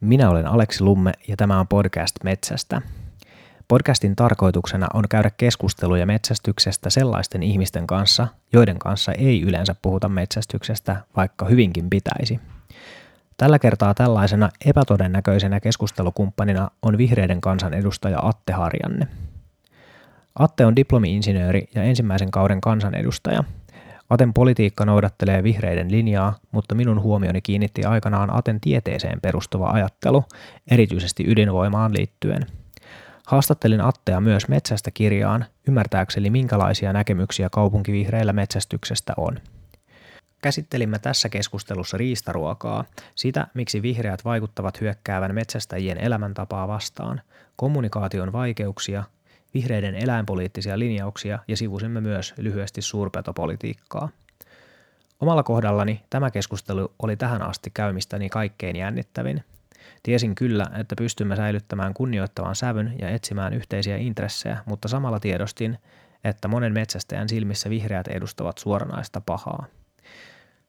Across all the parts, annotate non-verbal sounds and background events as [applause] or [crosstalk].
Minä olen Aleksi Lumme ja tämä on podcast Metsästä. Podcastin tarkoituksena on käydä keskusteluja metsästyksestä sellaisten ihmisten kanssa, joiden kanssa ei yleensä puhuta metsästyksestä, vaikka hyvinkin pitäisi. Tällä kertaa tällaisena epätodennäköisenä keskustelukumppanina on vihreiden kansan edustaja Atte Harjanne. Atte on diplomi-insinööri ja ensimmäisen kauden kansanedustaja – Aten politiikka noudattelee vihreiden linjaa, mutta minun huomioni kiinnitti aikanaan Aten tieteeseen perustuva ajattelu, erityisesti ydinvoimaan liittyen. Haastattelin Attea myös metsästä kirjaan, ymmärtääkseni minkälaisia näkemyksiä kaupunkivihreillä metsästyksestä on. Käsittelimme tässä keskustelussa riistaruokaa, sitä miksi vihreät vaikuttavat hyökkäävän metsästäjien elämäntapaa vastaan, kommunikaation vaikeuksia vihreiden eläinpoliittisia linjauksia ja sivusimme myös lyhyesti suurpetopolitiikkaa. Omalla kohdallani tämä keskustelu oli tähän asti käymistäni kaikkein jännittävin. Tiesin kyllä, että pystymme säilyttämään kunnioittavan sävyn ja etsimään yhteisiä intressejä, mutta samalla tiedostin, että monen metsästäjän silmissä vihreät edustavat suoranaista pahaa.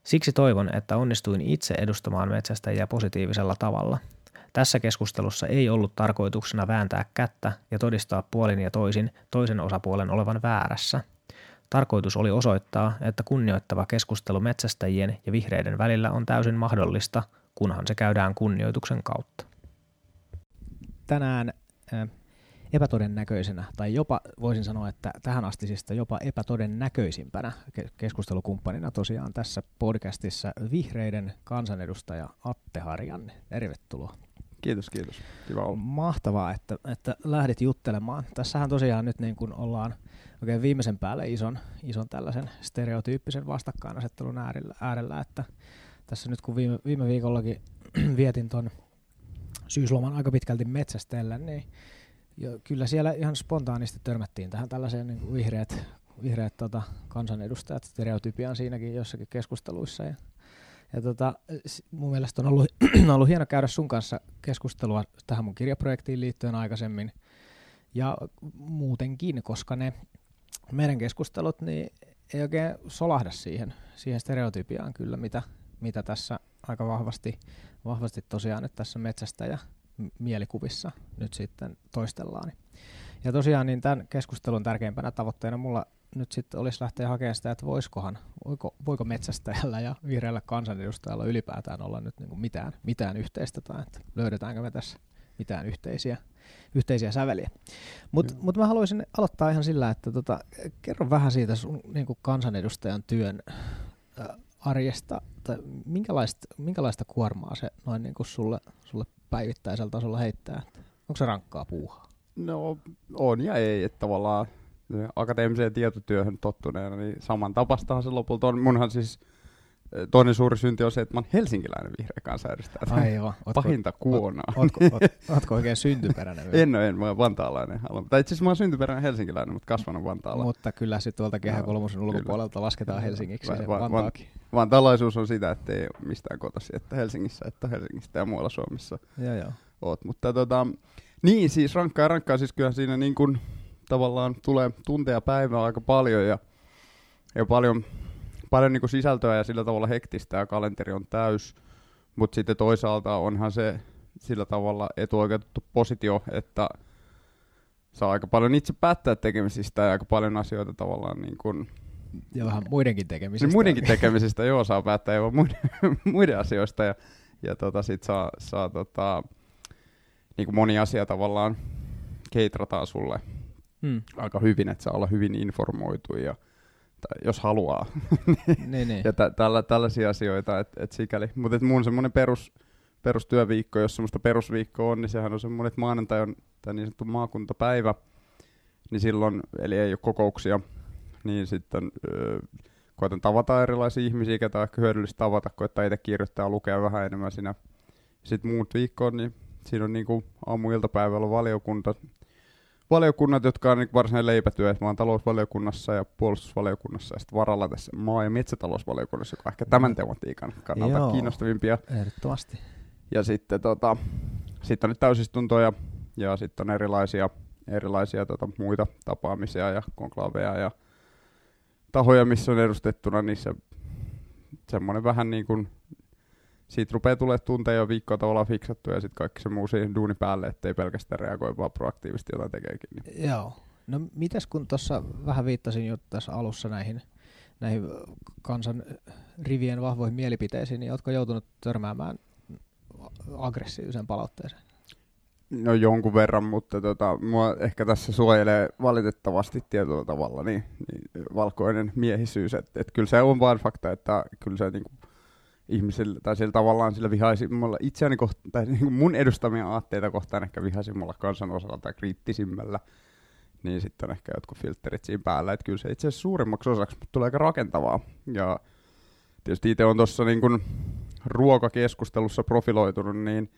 Siksi toivon, että onnistuin itse edustamaan metsästäjiä positiivisella tavalla – tässä keskustelussa ei ollut tarkoituksena vääntää kättä ja todistaa puolin ja toisin toisen osapuolen olevan väärässä. Tarkoitus oli osoittaa, että kunnioittava keskustelu metsästäjien ja vihreiden välillä on täysin mahdollista, kunhan se käydään kunnioituksen kautta. Tänään epätodennäköisenä, tai jopa voisin sanoa, että tähän astisista jopa epätodennäköisimpänä keskustelukumppanina tosiaan tässä podcastissa vihreiden kansanedustaja Atte Harjanne. Tervetuloa. Kiitos, kiitos. Kiva olla. Mahtavaa, että, että lähdit juttelemaan. Tässähän tosiaan nyt niin kuin ollaan oikein viimeisen päälle ison, ison tällaisen stereotyyppisen vastakkainasettelun äärellä, äärellä että tässä nyt kun viime, viime viikollakin [clears throat] vietin ton syysloman aika pitkälti metsästellä, niin jo, kyllä siellä ihan spontaanisti törmättiin tähän tällaiseen niin kuin vihreät, vihreät tota, kansanedustajat stereotypiaan siinäkin jossakin keskusteluissa. Ja ja tota, mun mielestä on ollut, [clears throat] ollut hieno käydä sun kanssa keskustelua tähän mun kirjaprojektiin liittyen aikaisemmin. Ja muutenkin, koska ne meidän keskustelut niin ei oikein solahda siihen, siihen stereotypiaan kyllä, mitä, mitä tässä aika vahvasti, vahvasti tosiaan nyt tässä metsästä ja mielikuvissa nyt sitten toistellaan. Ja tosiaan niin tämän keskustelun tärkeimpänä tavoitteena mulla nyt sitten olisi lähteä hakemaan sitä, että voisikohan, voiko, voiko metsästäjällä ja vihreällä kansanedustajalla ylipäätään olla nyt niin kuin mitään, mitään yhteistä tai että löydetäänkö me tässä mitään yhteisiä, yhteisiä säveliä. Mutta mut mä haluaisin aloittaa ihan sillä, että tota, kerro vähän siitä sun niin kuin kansanedustajan työn arjesta, tai minkälaista, minkälaista kuormaa se noin niin kuin sulle, sulle päivittäisellä tasolla heittää? Onko se rankkaa puuhaa? No on ja ei, että tavallaan akateemiseen tietotyöhön tottuneena, niin saman tapastahan se lopulta on. Munhan siis eh, toinen suuri synti on se, että mä oon helsinkiläinen vihreä kansanedustaja. Aivan. Pahinta kuonaa. Ootko, ootko, ootko oikein syntyperäinen? en ole, en, mä oon vantaalainen. Tai itse asiassa mä oon syntyperäinen helsinkiläinen, mutta kasvanut Vantaalla. Mutta kyllä sitten tuolta Kehä kolmosen ulkopuolelta kyllä. lasketaan Helsingiksi va- va- Vantaakin. Vantaalaisuus on sitä, että ei ole mistään kotosi, että Helsingissä, että Helsingistä ja muualla Suomessa joo, joo. oot. Mutta tota, niin siis rankkaa rankkaa, siis kyllä siinä niin kuin, tavallaan tulee tunteja päivää aika paljon ja, ja paljon, paljon niin kuin sisältöä ja sillä tavalla hektistä ja kalenteri on täys, mutta sitten toisaalta onhan se sillä tavalla etuoikeutettu positio, että saa aika paljon itse päättää tekemisistä ja aika paljon asioita tavallaan niin kuin ja vähän muidenkin tekemisistä. Niin muidenkin tekemisistä, joo, saa päättää jo muiden, [laughs] muiden asioista ja, ja tota, sit saa, saa tota, niin kuin moni asia tavallaan keitrataan sulle hmm. aika hyvin, että saa olla hyvin informoitu ja tai jos haluaa. [laughs] niin, niin. ja tä- tällä, tällaisia asioita, että et sikäli. Mutta et mun semmoinen perus, perustyöviikko, jos semmoista perusviikkoa on, niin sehän on semmoinen, että maanantai on tämä niin sanottu maakuntapäivä, niin silloin, eli ei ole kokouksia, niin sitten öö, koitan tavata erilaisia ihmisiä, ketä on ehkä hyödyllistä tavata, koittaa itse kirjoittaa ja lukea vähän enemmän siinä. Sitten muut viikkoon, niin siinä on niinku aamu-iltapäivällä valiokunta, valiokunnat, jotka on niin varsinainen leipätyö. Mä oon talousvaliokunnassa ja puolustusvaliokunnassa ja sitten varalla tässä maa- ja metsätalousvaliokunnassa, joka on ehkä tämän tematiikan kannalta Joo, kiinnostavimpia. Ehdottomasti. Ja sitten tota, sit on nyt täysistuntoja ja sitten on erilaisia, erilaisia tota, muita tapaamisia ja konklaaveja ja tahoja, missä on edustettuna, niin se semmoinen vähän niin kuin siitä rupeaa tulemaan tunteja jo viikkoa tavallaan fiksattu ja sitten kaikki se muu siihen duuni päälle, ettei pelkästään reagoi vaan proaktiivisesti jotain tekeekin. Niin. Joo. No mites kun tuossa vähän viittasin jo tässä alussa näihin, näihin kansan rivien vahvoihin mielipiteisiin, niin oletko joutunut törmäämään aggressiiviseen palautteeseen? No jonkun verran, mutta tota, mua ehkä tässä suojelee valitettavasti tietyllä tavalla niin, niin valkoinen miehisyys. Että et kyllä se on vain fakta, että kyllä se niinku, ihmisillä, tai sillä tavallaan sillä vihaisimmalla itseäni kohtaan, tai niinku mun edustamia aatteita kohtaan ehkä vihaisimmalla kansan osalla tai kriittisimmällä, niin sitten on ehkä jotkut filterit siinä päällä. Että kyllä se itse asiassa suurimmaksi osaksi tulee aika rakentavaa. Ja tietysti itse on tuossa niin ruokakeskustelussa profiloitunut, niin,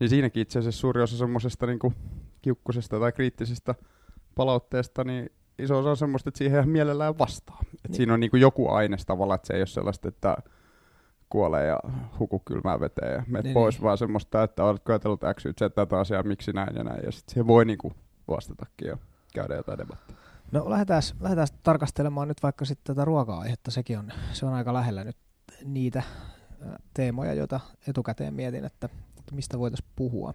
niin siinäkin itse asiassa suuri osa semmoisesta niin kiukkusesta tai kriittisestä palautteesta, niin iso osa on semmoista, että siihen ihan mielellään vastaa. Et niin. Siinä on niin kuin joku aines tavallaan, että se ei ole sellaista, että kuolee ja huku kylmään veteen ja niin, pois, niin. vaan semmoista, että oletko ajatellut X, Y, Z, tätä asiaa, miksi näin ja näin, ja sitten siihen voi niin kuin vastatakin ja käydä jotain debattia. No lähdetään, lähdetään tarkastelemaan nyt vaikka sitten tätä ruoka-aihetta, sekin on, se on aika lähellä nyt niitä teemoja, joita etukäteen mietin, että, että mistä voitaisiin puhua.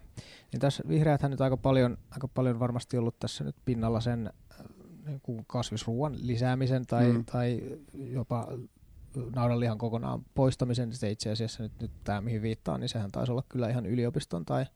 Niin tässä vihreäthän nyt aika paljon, aika paljon varmasti ollut tässä nyt pinnalla sen niin kasvisruoan lisäämisen tai, mm. tai jopa naudanlihan kokonaan poistamisen. Se itse asiassa nyt, nyt tämä, mihin viittaan, niin sehän taisi olla kyllä ihan yliopiston tai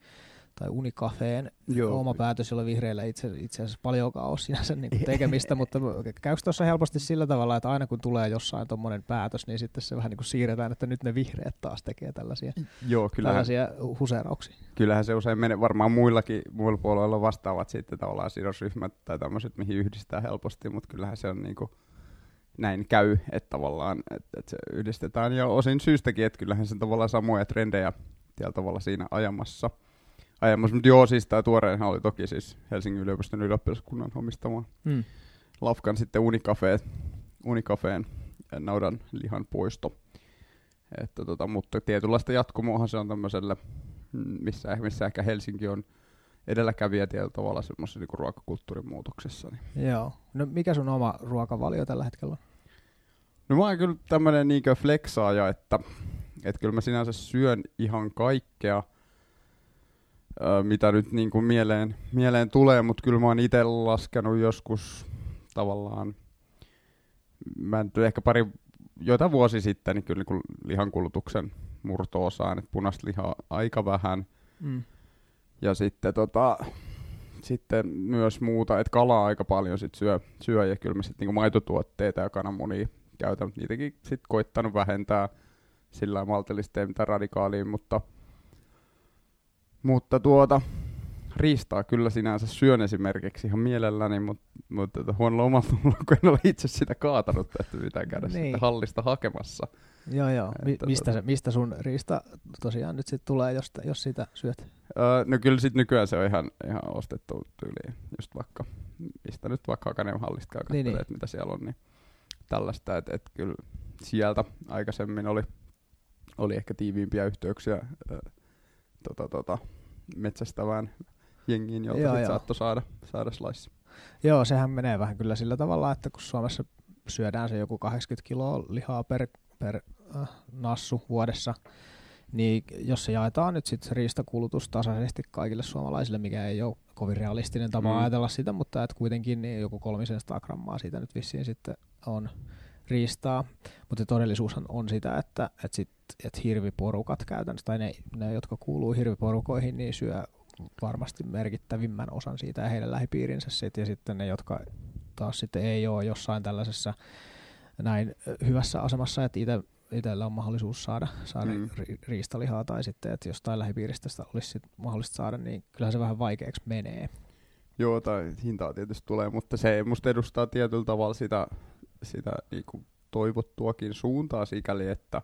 tai Unicafeen Joo. oma päätös, jolla vihreillä itse, itse asiassa paljonkaan ole sinänsä niin [laughs] tekemistä, mutta käykö tuossa helposti sillä tavalla, että aina kun tulee jossain tuommoinen päätös, niin sitten se vähän niin kuin siirretään, että nyt ne vihreät taas tekee tällaisia, Joo, kyllähän, tällaisia huseerauksia. Kyllähän se usein menee, varmaan muillakin muilla puolueilla vastaavat sitten tavallaan sidosryhmät tai tämmöiset, mihin yhdistää helposti, mutta kyllähän se on niin kuin näin käy, että tavallaan että, että se yhdistetään ja osin syystäkin, että kyllähän se tavallaan samoja trendejä tällä tavalla siinä ajamassa – ajamassa. Mutta joo, siis tämä tuoreenhan oli toki siis Helsingin yliopiston ylioppilaskunnan omistama mm. Lafkan sitten Unicafeen, Unicafeen naudan lihan poisto. Että tota, mutta tietynlaista jatkumoahan se on tämmöiselle, mm, missä, missä ehkä Helsinki on edelläkävijä tietyllä tavalla semmoisessa niin ruokakulttuurin muutoksessa. Niin. Joo. No mikä sun oma ruokavalio tällä hetkellä on? No mä oon kyllä tämmönen niinkö flexaaja, että, että kyllä mä sinänsä syön ihan kaikkea – mitä nyt niin kuin mieleen, mieleen tulee, mutta kyllä mä oon itse laskenut joskus tavallaan, mä en ehkä pari, joita vuosi sitten, niin kyllä niin lihankulutuksen murto-osaan, että punaista lihaa aika vähän, mm. Ja sitten tota, sitten myös muuta, että kalaa aika paljon sit syö, syö ja kyllä mä sitten niin maitotuotteita ja kananmunia käytän, niitäkin sitten koittanut vähentää sillä maltillisesti ei mitään radikaalia, mutta – mutta tuota, riistaa kyllä sinänsä syön esimerkiksi ihan mielelläni, mutta, mutta tuota, huonolla omalla [laughs] kun en ole itse sitä kaatanut, että pitää käydä niin. sitten hallista hakemassa. Joo, joo. Mi- mistä, tuota, se, mistä sun riista tosiaan nyt sitten tulee, jos, jos sitä syöt? Öö, no kyllä sitten nykyään se on ihan, ihan ostettu tyyliin, just vaikka, mistä nyt vaikka Hakanen hallista käy niin, niin. mitä siellä on, niin tällaista, että et kyllä sieltä aikaisemmin oli, oli ehkä tiiviimpiä yhteyksiä tota, tota, metsästävään jengiin, jolta joo, sit saattoi saada, saada slice. Joo, sehän menee vähän kyllä sillä tavalla, että kun Suomessa syödään se joku 80 kiloa lihaa per, per äh, nassu vuodessa, niin jos se jaetaan nyt sitten se riistakulutus tasaisesti kaikille suomalaisille, mikä ei ole kovin realistinen tapa mm. ajatella sitä, mutta että kuitenkin niin joku 300 grammaa siitä nyt vissiin sitten on riistaa, mutta todellisuus on sitä, että, että, sit, että hirviporukat käytännössä, tai ne, ne, jotka kuuluu hirviporukoihin, niin syö varmasti merkittävimmän osan siitä ja heidän lähipiirinsä sit, ja sitten ne, jotka taas sitten ei ole jossain tällaisessa näin hyvässä asemassa, että itse itsellä on mahdollisuus saada, saada mm. ri, riistalihaa tai sitten, että jostain lähipiiristä sitä olisi sit mahdollista saada, niin kyllähän se vähän vaikeaksi menee. Joo, tai hintaa tietysti tulee, mutta se musta edustaa tietyllä tavalla sitä sitä niin kuin toivottuakin suuntaa sikäli, että,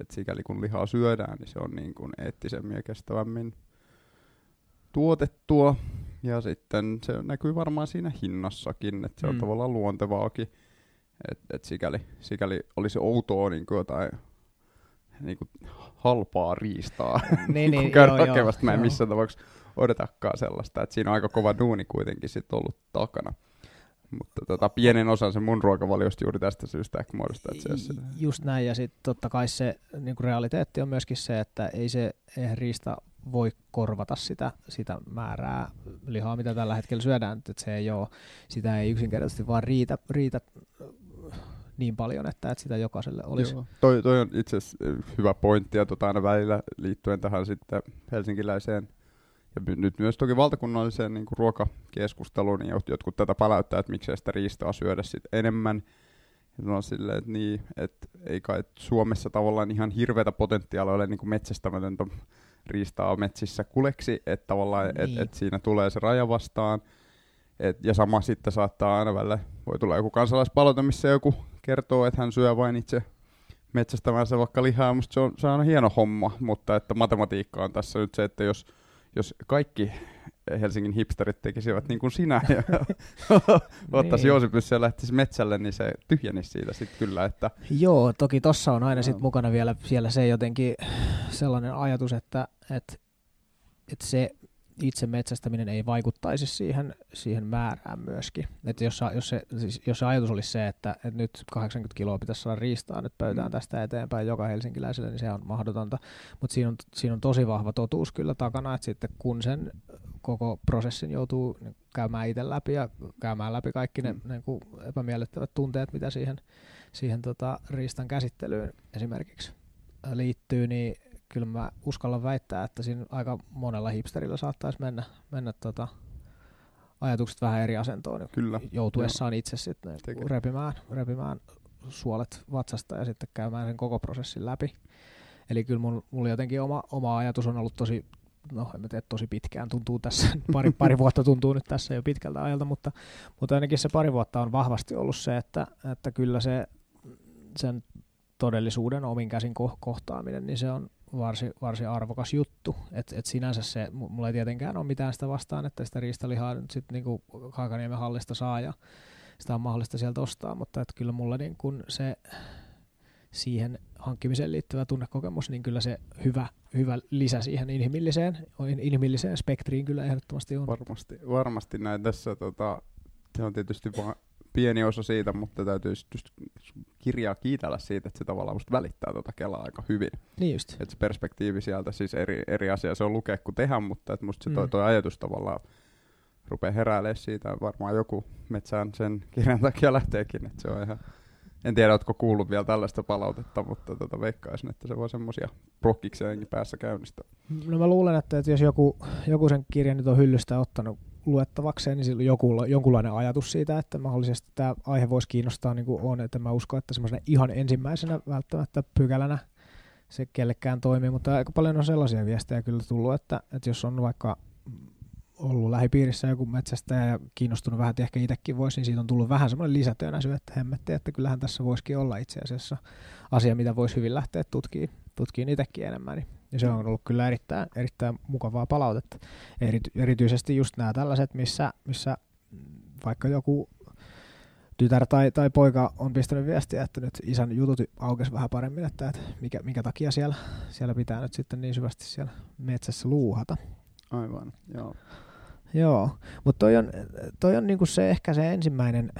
että sikäli kun lihaa syödään, niin se on niin kuin eettisemmin ja kestävämmin tuotettua. Ja sitten se näkyy varmaan siinä hinnassakin, että se on mm. tavallaan luontevaakin. Että et sikäli, sikäli olisi outoa niin kuin jotain niin kuin halpaa riistaa niin, [laughs] niin, käydä joo, hakemasta. Joo, Mä en missään tapauksessa odotakaan sellaista. Että siinä on aika kova duuni kuitenkin sit ollut takana. mutta tota, pienen osan se mun ruokavaliosta juuri tästä syystä ehkä muodostaa itse asiassa. Just näin, ja sitten totta kai se niin realiteetti on myöskin se, että ei se eihän riista voi korvata sitä, sitä määrää lihaa, mitä tällä hetkellä syödään, että se ei ole, sitä ei yksinkertaisesti vaan riitä, riitä niin paljon, että, että sitä jokaiselle olisi. Joo. Toi, toi on itse asiassa hyvä pointti, ja tota aina välillä liittyen tähän sitten helsinkiläiseen ja nyt myös toki valtakunnalliseen niin kuin ruokakeskusteluun, niin jotkut tätä palauttaa, että miksei sitä riistoa syödä sit enemmän. Ja no silleen, että niin, että ei kai Suomessa tavallaan ihan hirveätä potentiaalia ole niin kuin metsästämätöntä riistaa metsissä kuleksi, että tavallaan niin. et, et siinä tulee se raja vastaan. Et, ja sama sitten saattaa aina välillä, voi tulla joku kansalaispalaute, missä joku kertoo, että hän syö vain itse metsästämänsä vaikka lihaa, musta se on, se on hieno homma, mutta että matematiikka on tässä nyt se, että jos jos kaikki Helsingin hipsterit tekisivät niin kuin sinä ja [laughs] ottaisi niin. joosipyssä ja lähtisi metsälle, niin se tyhjenisi siitä sitten kyllä. Että Joo, toki tossa on aina no. sit mukana vielä siellä se jotenkin sellainen ajatus, että, että, että se itse metsästäminen ei vaikuttaisi siihen, siihen määrään myöskin. Että jos, jos, se, siis jos se ajatus olisi se, että, että nyt 80 kiloa pitäisi saada riistaa nyt pöytään mm. tästä eteenpäin joka helsinkiläiselle, niin se on mahdotonta. Mutta siinä on, siinä on tosi vahva totuus kyllä takana, että sitten kun sen koko prosessin joutuu käymään itse läpi ja käymään läpi kaikki ne mm. niin kuin epämiellyttävät tunteet, mitä siihen, siihen tota, riistan käsittelyyn esimerkiksi liittyy, niin kyllä mä uskallan väittää, että siinä aika monella hipsterillä saattaisi mennä, mennä tota, ajatukset vähän eri asentoon, kyllä. joutuessaan Joo. itse sitten repimään, repimään suolet vatsasta ja sitten käymään sen koko prosessin läpi. Eli kyllä mun, mulla jotenkin oma, oma ajatus on ollut tosi, no en mä tiedä, tosi pitkään tuntuu tässä, [laughs] pari, pari vuotta tuntuu nyt tässä jo pitkältä ajalta, mutta, mutta ainakin se pari vuotta on vahvasti ollut se, että, että kyllä se sen todellisuuden omin käsin kohtaaminen, niin se on, varsin, varsin arvokas juttu. Et, et sinänsä se, mulla ei tietenkään ole mitään sitä vastaan, että sitä riistalihaa nyt sitten niinku Kaakaniemen hallista saa ja sitä on mahdollista sieltä ostaa, mutta et kyllä mulla niin kun se siihen hankkimiseen liittyvä tunnekokemus, niin kyllä se hyvä, hyvä lisä siihen inhimilliseen, inhimilliseen spektriin kyllä ehdottomasti on. Varmasti, varmasti näin tässä, tota, se on tietysti vaan pieni osa siitä, mutta täytyy kirjaa kiitellä siitä, että se tavallaan musta välittää tuota kelaa aika hyvin. Niin just. Että se perspektiivi sieltä, siis eri, eri asia se on lukea kuin tehdä, mutta että musta se toi, mm. toi ajatus tavallaan rupeaa heräilemään siitä. Varmaan joku metsään sen kirjan takia lähteekin, että se on ihan... En tiedä, oletko kuullut vielä tällaista palautetta, mutta tota veikkaisin, että se voi semmoisia prokkikseenkin päässä käynnistää. No mä luulen, että, että jos joku, joku sen kirjan nyt on hyllystä ottanut luettavakseen, niin silloin joku, jonkunlainen ajatus siitä, että mahdollisesti tämä aihe voisi kiinnostaa niin kuin on, että mä uskon, että semmoisena ihan ensimmäisenä välttämättä pykälänä se kellekään toimii, mutta aika paljon on sellaisia viestejä kyllä tullut, että, että jos on vaikka ollut lähipiirissä joku metsästäjä ja kiinnostunut vähän, että ehkä itsekin voisi, niin siitä on tullut vähän semmoinen lisätyönäisy, että hemmetti, että kyllähän tässä voisikin olla itse asiassa asia, mitä voisi hyvin lähteä tutkimaan, tutkimaan itsekin enemmän. Niin ja se on ollut kyllä erittäin, erittäin mukavaa palautetta. Erity, erityisesti just nämä tällaiset, missä, missä vaikka joku tytär tai, tai poika on pistänyt viestiä, että nyt isän jutut aukesi vähän paremmin, että, että mikä, minkä takia siellä, siellä pitää nyt sitten niin syvästi siellä metsässä luuhata. Aivan, joo. Joo, mutta toi on, toi on niinku se ehkä se ensimmäinen,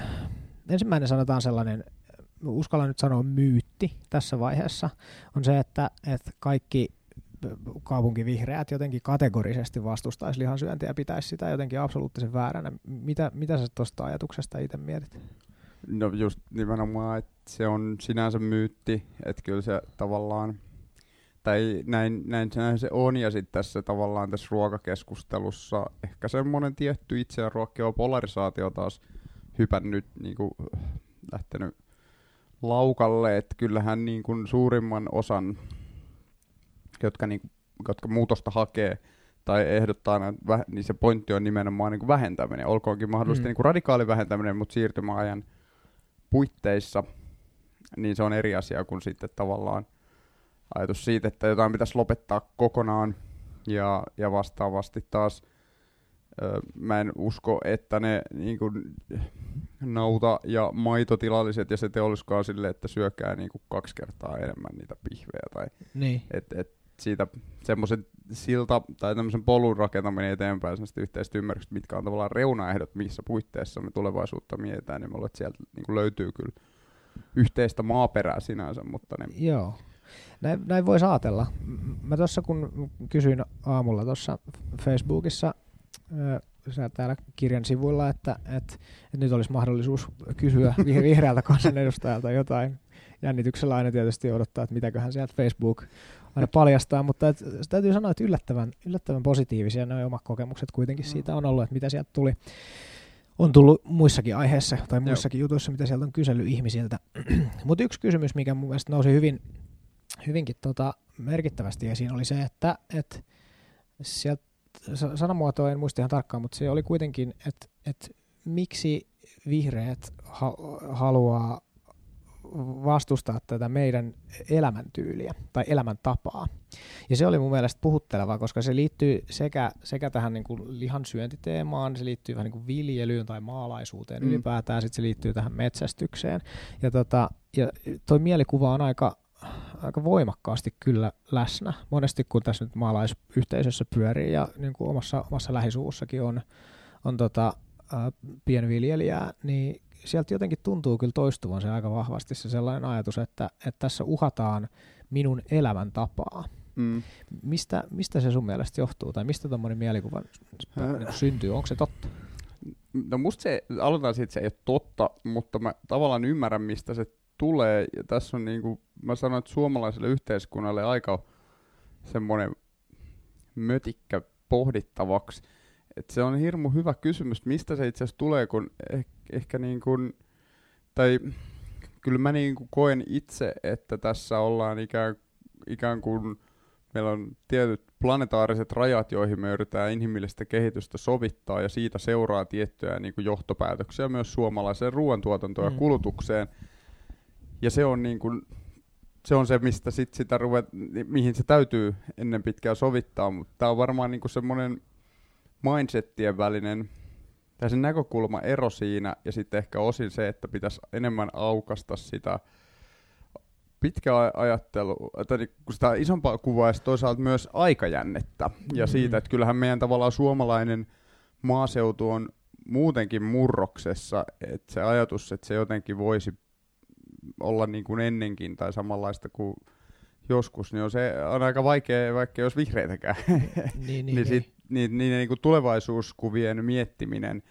ensimmäinen sanotaan sellainen, uskallan nyt sanoa myytti tässä vaiheessa, on se, että, että kaikki kaupunkivihreät jotenkin kategorisesti vastustaisi lihansyöntiä ja pitäisi sitä jotenkin absoluuttisen vääränä. Mitä, mitä sä tuosta ajatuksesta itse mietit? No just nimenomaan, että se on sinänsä myytti, että kyllä se tavallaan, tai näin, näin, näin se on, ja sitten tässä tavallaan tässä ruokakeskustelussa ehkä semmoinen tietty itseään ruokkiva polarisaatio taas hypännyt, niin kuin, lähtenyt laukalle, että kyllähän niin kuin suurimman osan jotka, niin, jotka muutosta hakee tai ehdottaa, niin se pointti on nimenomaan niin vähentäminen. Olkoonkin mahdollisesti mm. niin kuin radikaali vähentäminen, mutta siirtymäajan puitteissa, niin se on eri asia kuin sitten tavallaan ajatus siitä, että jotain pitäisi lopettaa kokonaan ja, ja vastaavasti taas ö, mä en usko, että ne niin kuin, nauta- ja maitotilalliset ja se teollisuuskaan sille, että syökää niin kuin kaksi kertaa enemmän niitä pihvejä. Tai, niin. et, et, siitä semmoisen silta tai tämmöisen polun rakentaminen eteenpäin semmoista yhteistä ymmärrystä, mitkä on tavallaan reunaehdot, missä puitteissa me tulevaisuutta mietitään, niin me luulen, että sieltä niin kuin löytyy kyllä yhteistä maaperää sinänsä, mutta ne... Joo. Näin, näin voisi ajatella. Mä tuossa kun kysyin aamulla tuossa Facebookissa äh, täällä kirjan sivuilla, että, että, että nyt olisi mahdollisuus kysyä [laughs] vihreältä kansanedustajalta jotain. Jännityksellä aina tietysti odottaa, että mitäköhän sieltä Facebook aina paljastaa, mutta et, täytyy sanoa, että yllättävän, yllättävän positiivisia ne omat kokemukset kuitenkin siitä on ollut, että mitä sieltä tuli. On tullut muissakin aiheissa tai muissakin Joo. jutuissa, mitä sieltä on kysellyt ihmisiltä. [clears throat] mutta yksi kysymys, mikä mun mielestä nousi hyvin, hyvinkin tota merkittävästi esiin, oli se, että, että sieltä sanamuotoa en muista ihan tarkkaan, mutta se oli kuitenkin, että, että miksi vihreät ha- haluaa vastustaa tätä meidän elämäntyyliä tai elämäntapaa. Ja se oli mun mielestä puhutteleva, koska se liittyy sekä, sekä tähän niin kuin lihansyöntiteemaan, se liittyy vähän niin kuin viljelyyn tai maalaisuuteen mm. ylipäätään, sitten se liittyy tähän metsästykseen. Ja, tota, ja toi mielikuva on aika, aika voimakkaasti kyllä läsnä. Monesti kun tässä nyt maalaisyhteisössä pyörii ja niin kuin omassa, omassa lähisuussakin on, on tota, pienviljelijää, niin sieltä jotenkin tuntuu kyllä toistuvan se aika vahvasti se sellainen ajatus, että, että tässä uhataan minun elämäntapaa. Mm. Mistä, mistä se sun mielestä johtuu, tai mistä tuommoinen mielikuva äh. syntyy? Onko se totta? No musta se, aloitetaan siitä, että se ei ole totta, mutta mä tavallaan ymmärrän, mistä se tulee. Ja tässä on niin kuin, mä sanoin, että suomalaiselle yhteiskunnalle aika semmoinen mötikkä pohdittavaksi. Et se on hirmu hyvä kysymys, mistä se itse asiassa tulee, kun eh, ehkä niin kuin, tai kyllä mä niin kuin koen itse, että tässä ollaan ikään, ikään kuin, meillä on tietyt planetaariset rajat, joihin me yritetään inhimillistä kehitystä sovittaa, ja siitä seuraa tiettyjä niin kuin johtopäätöksiä myös suomalaiseen ruoantuotantoon mm. ja kulutukseen. Ja se on, niin kuin, se, on se, mistä sit sitä ruvet, mihin se täytyy ennen pitkää sovittaa, mutta tämä on varmaan niin kuin semmoinen mindsettien välinen tai se näkökulma ero siinä, ja sitten ehkä osin se, että pitäisi enemmän aukasta sitä pitkää ajattelu, tai niin kun sitä isompaa kuvaa, ja toisaalta myös aikajännettä, ja mm-hmm. siitä, että kyllähän meidän tavallaan suomalainen maaseutu on muutenkin murroksessa, että se ajatus, että se jotenkin voisi olla niin kuin ennenkin tai samanlaista kuin joskus, niin on se on aika vaikea, vaikka jos vihreitäkään. [laughs] niin, niin, niin, sit, niin, niin, niin kuin tulevaisuuskuvien miettiminen,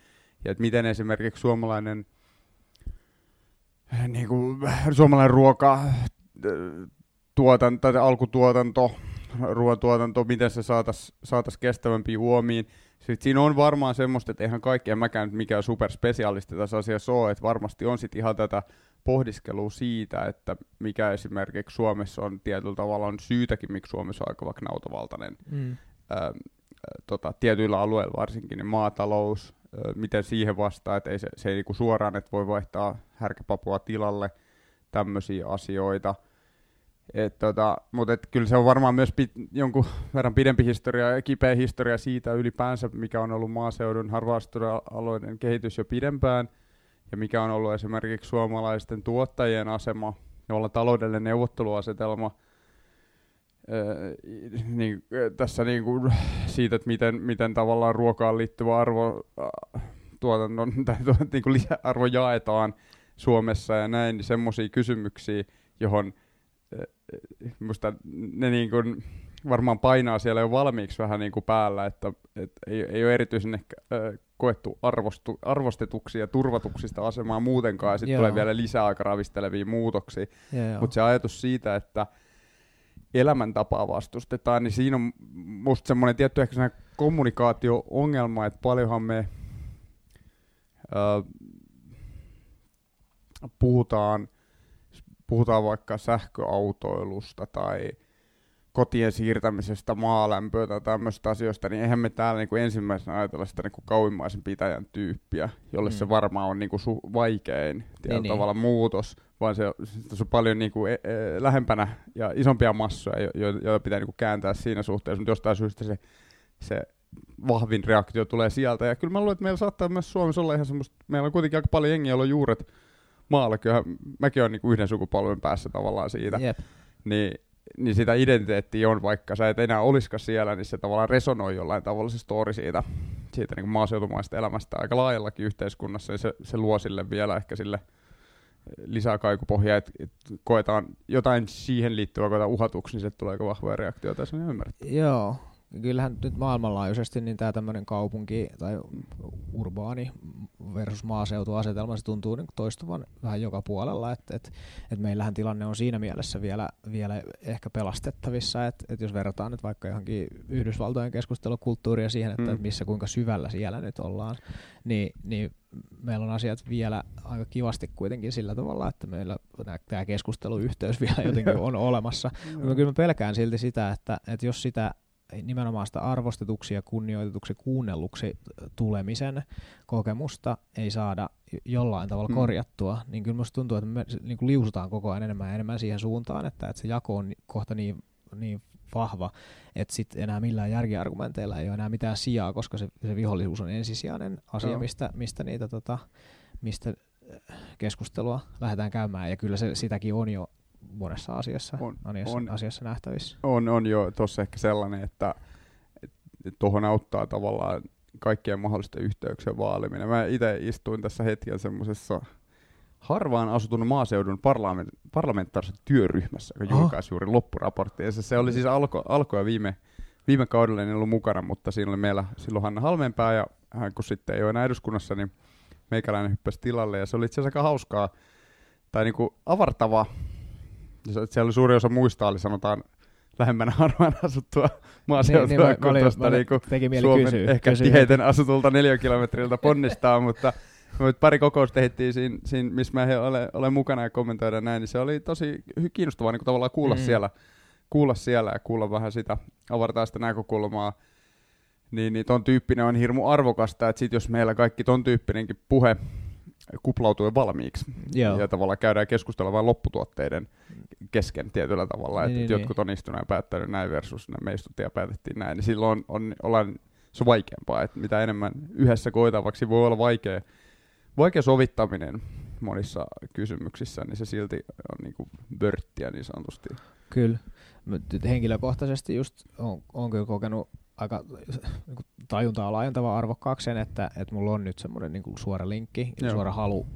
ja että miten esimerkiksi suomalainen, niin kuin, suomalainen ruoka, tuotanto, tai alkutuotanto, ruoantuotanto, miten se saataisiin saatais kestävämpiin huomiin. Sitten siinä on varmaan semmoista, että eihän kaikki, en mäkään nyt mikään superspesialisti tässä asiassa ole, että varmasti on sitten ihan tätä pohdiskelua siitä, että mikä esimerkiksi Suomessa on tietyllä tavalla on syytäkin, miksi Suomessa on aika vaikka nautavaltainen mm. ää, tota, tietyillä alueilla varsinkin, niin maatalous, miten siihen vastaa, että ei se, se ei niinku suoraan, että voi vaihtaa härkäpapua tilalle, tämmöisiä asioita. Et tota, mutta et kyllä se on varmaan myös pit, jonkun verran pidempi historia ja kipeä historia siitä ylipäänsä, mikä on ollut maaseudun harvaan alueiden kehitys jo pidempään, ja mikä on ollut esimerkiksi suomalaisten tuottajien asema, jolla taloudellinen neuvotteluasetelma – niin, tässä niin kuin siitä, että miten, miten tavallaan ruokaan liittyvä arvo, äh, tuotannon, [laughs] tai niin kuin lisäarvo jaetaan Suomessa ja näin, niin semmoisia kysymyksiä, johon äh, musta ne niin kuin varmaan painaa siellä jo valmiiksi vähän niin kuin päällä, että, että ei, ei ole erityisen ehkä äh, koettu arvostu, arvostetuksi ja turvatuksista asemaa muutenkaan, ja sitten tulee vielä lisää aika ravistelevia muutoksia. Mutta se ajatus siitä, että elämäntapaa vastustetaan, niin siinä on musta semmoinen tietty ehkä semmoinen kommunikaatio-ongelma, että paljonhan me ö, puhutaan, puhutaan vaikka sähköautoilusta tai kotien siirtämisestä maalämpöä tai tämmöistä asioista, niin eihän me täällä niinku ensimmäisenä ajatella sitä niinku kauimmaisen pitäjän tyyppiä, jolle mm. se varmaan on niinku su- vaikein tietyllä niin, tavalla niin. muutos, vaan se, se on paljon niinku e- e- lähempänä ja isompia massoja, joita jo, pitää niinku kääntää siinä suhteessa, mutta jostain syystä se, se vahvin reaktio tulee sieltä. Ja kyllä mä luulen, että meillä saattaa myös Suomessa olla ihan semmoista, meillä on kuitenkin aika paljon jengiä, joilla on juuret maalla, kyllähän mäkin olen niinku yhden sukupolven päässä tavallaan siitä. Yep. Niin niin sitä identiteettiä on, vaikka sä et enää olisikaan siellä, niin se tavallaan resonoi jollain tavalla se story siitä, siitä niin kuin maaseutumaista elämästä aika laajallakin yhteiskunnassa, ja se, se luo sille vielä ehkä sille lisää kaikupohjaa, että et koetaan jotain siihen liittyvää koetaan uhatuksi, niin se tulee aika vahvoja reaktioita, se on ymmärretty. Joo, kyllähän nyt maailmanlaajuisesti niin tämä tämmöinen kaupunki tai urbaani versus maaseutuasetelma, se tuntuu niin toistuvan vähän joka puolella, että et, et meillähän tilanne on siinä mielessä vielä, vielä ehkä pelastettavissa, että et jos verrataan nyt vaikka johonkin Yhdysvaltojen keskustelukulttuuria siihen, että mm. missä kuinka syvällä siellä nyt ollaan, niin, niin meillä on asiat vielä aika kivasti kuitenkin sillä tavalla, että meillä tämä keskusteluyhteys vielä jotenkin [laughs] on olemassa. Mutta kyllä mä pelkään silti sitä, että, että jos sitä nimenomaan sitä arvostetuksi ja kunnioitetuksi kuunnelluksi tulemisen kokemusta ei saada jollain tavalla hmm. korjattua, niin kyllä musta tuntuu, että me niin kuin liusutaan koko ajan enemmän ja enemmän siihen suuntaan, että, että se jako on kohta niin, niin vahva, että sitten enää millään järkiargumenteilla ei ole enää mitään sijaa, koska se, se vihollisuus on ensisijainen asia, mistä, mistä, niitä, tota, mistä äh, keskustelua lähdetään käymään, ja kyllä se sitäkin on jo monessa asiassa, on, asiassa, on, asiassa nähtävissä. On, on jo tuossa ehkä sellainen, että tuohon auttaa tavallaan kaikkien mahdollisten yhteyksien vaaliminen. Mä itse istuin tässä hetken semmoisessa harvaan asutun maaseudun parlament, parlamentaarisessa työryhmässä, joka oh. julkaisi juuri loppuraportti. Ja se, oli siis alko, alko ja viime, viime kaudella en ollut mukana, mutta siinä oli meillä silloin Hanna Halmeenpää ja hän kun sitten ei ole enää eduskunnassa, niin meikäläinen hyppäsi tilalle ja se oli itse asiassa aika hauskaa tai niinku avartava siellä oli suuri osa muista oli sanotaan lähemmän [laughs] harvaan asuttua maaseutua niin, niin, kuin tuosta niinku Suomen kysyä, ehkä kysyä. tiheiten asutulta neliökilometriltä ponnistaa, [laughs] mutta me pari kokousta tehtiin siinä, siinä missä mä olen, olen mukana ja kommentoida näin, niin se oli tosi kiinnostavaa niin tavallaan kuulla, mm. siellä, kuulla siellä ja kuulla vähän sitä, avartaa sitä näkökulmaa. Niin, niin ton tyyppinen on hirmu arvokasta, että sit jos meillä kaikki ton tyyppinenkin puhe kuplautuu valmiiksi. Joo. Ja tavallaan käydään keskustelua vain lopputuotteiden kesken tietyllä tavalla. Niin, että niin, jotkut niin. on istunut ja päättänyt näin versus me istuttiin ja päätettiin näin. Niin silloin on, on, ollaan, se on vaikeampaa. Että mitä enemmän yhdessä koitavaksi voi olla vaikea, vaikea sovittaminen monissa kysymyksissä, niin se silti on niin kuin börttiä niin sanotusti. Kyllä. Henkilökohtaisesti just on, on kyllä kokenut aika niin tajuntaa laajentava arvokkaaksi sen, että, että mulla on nyt semmoinen niin suora linkki, Joo. suora halu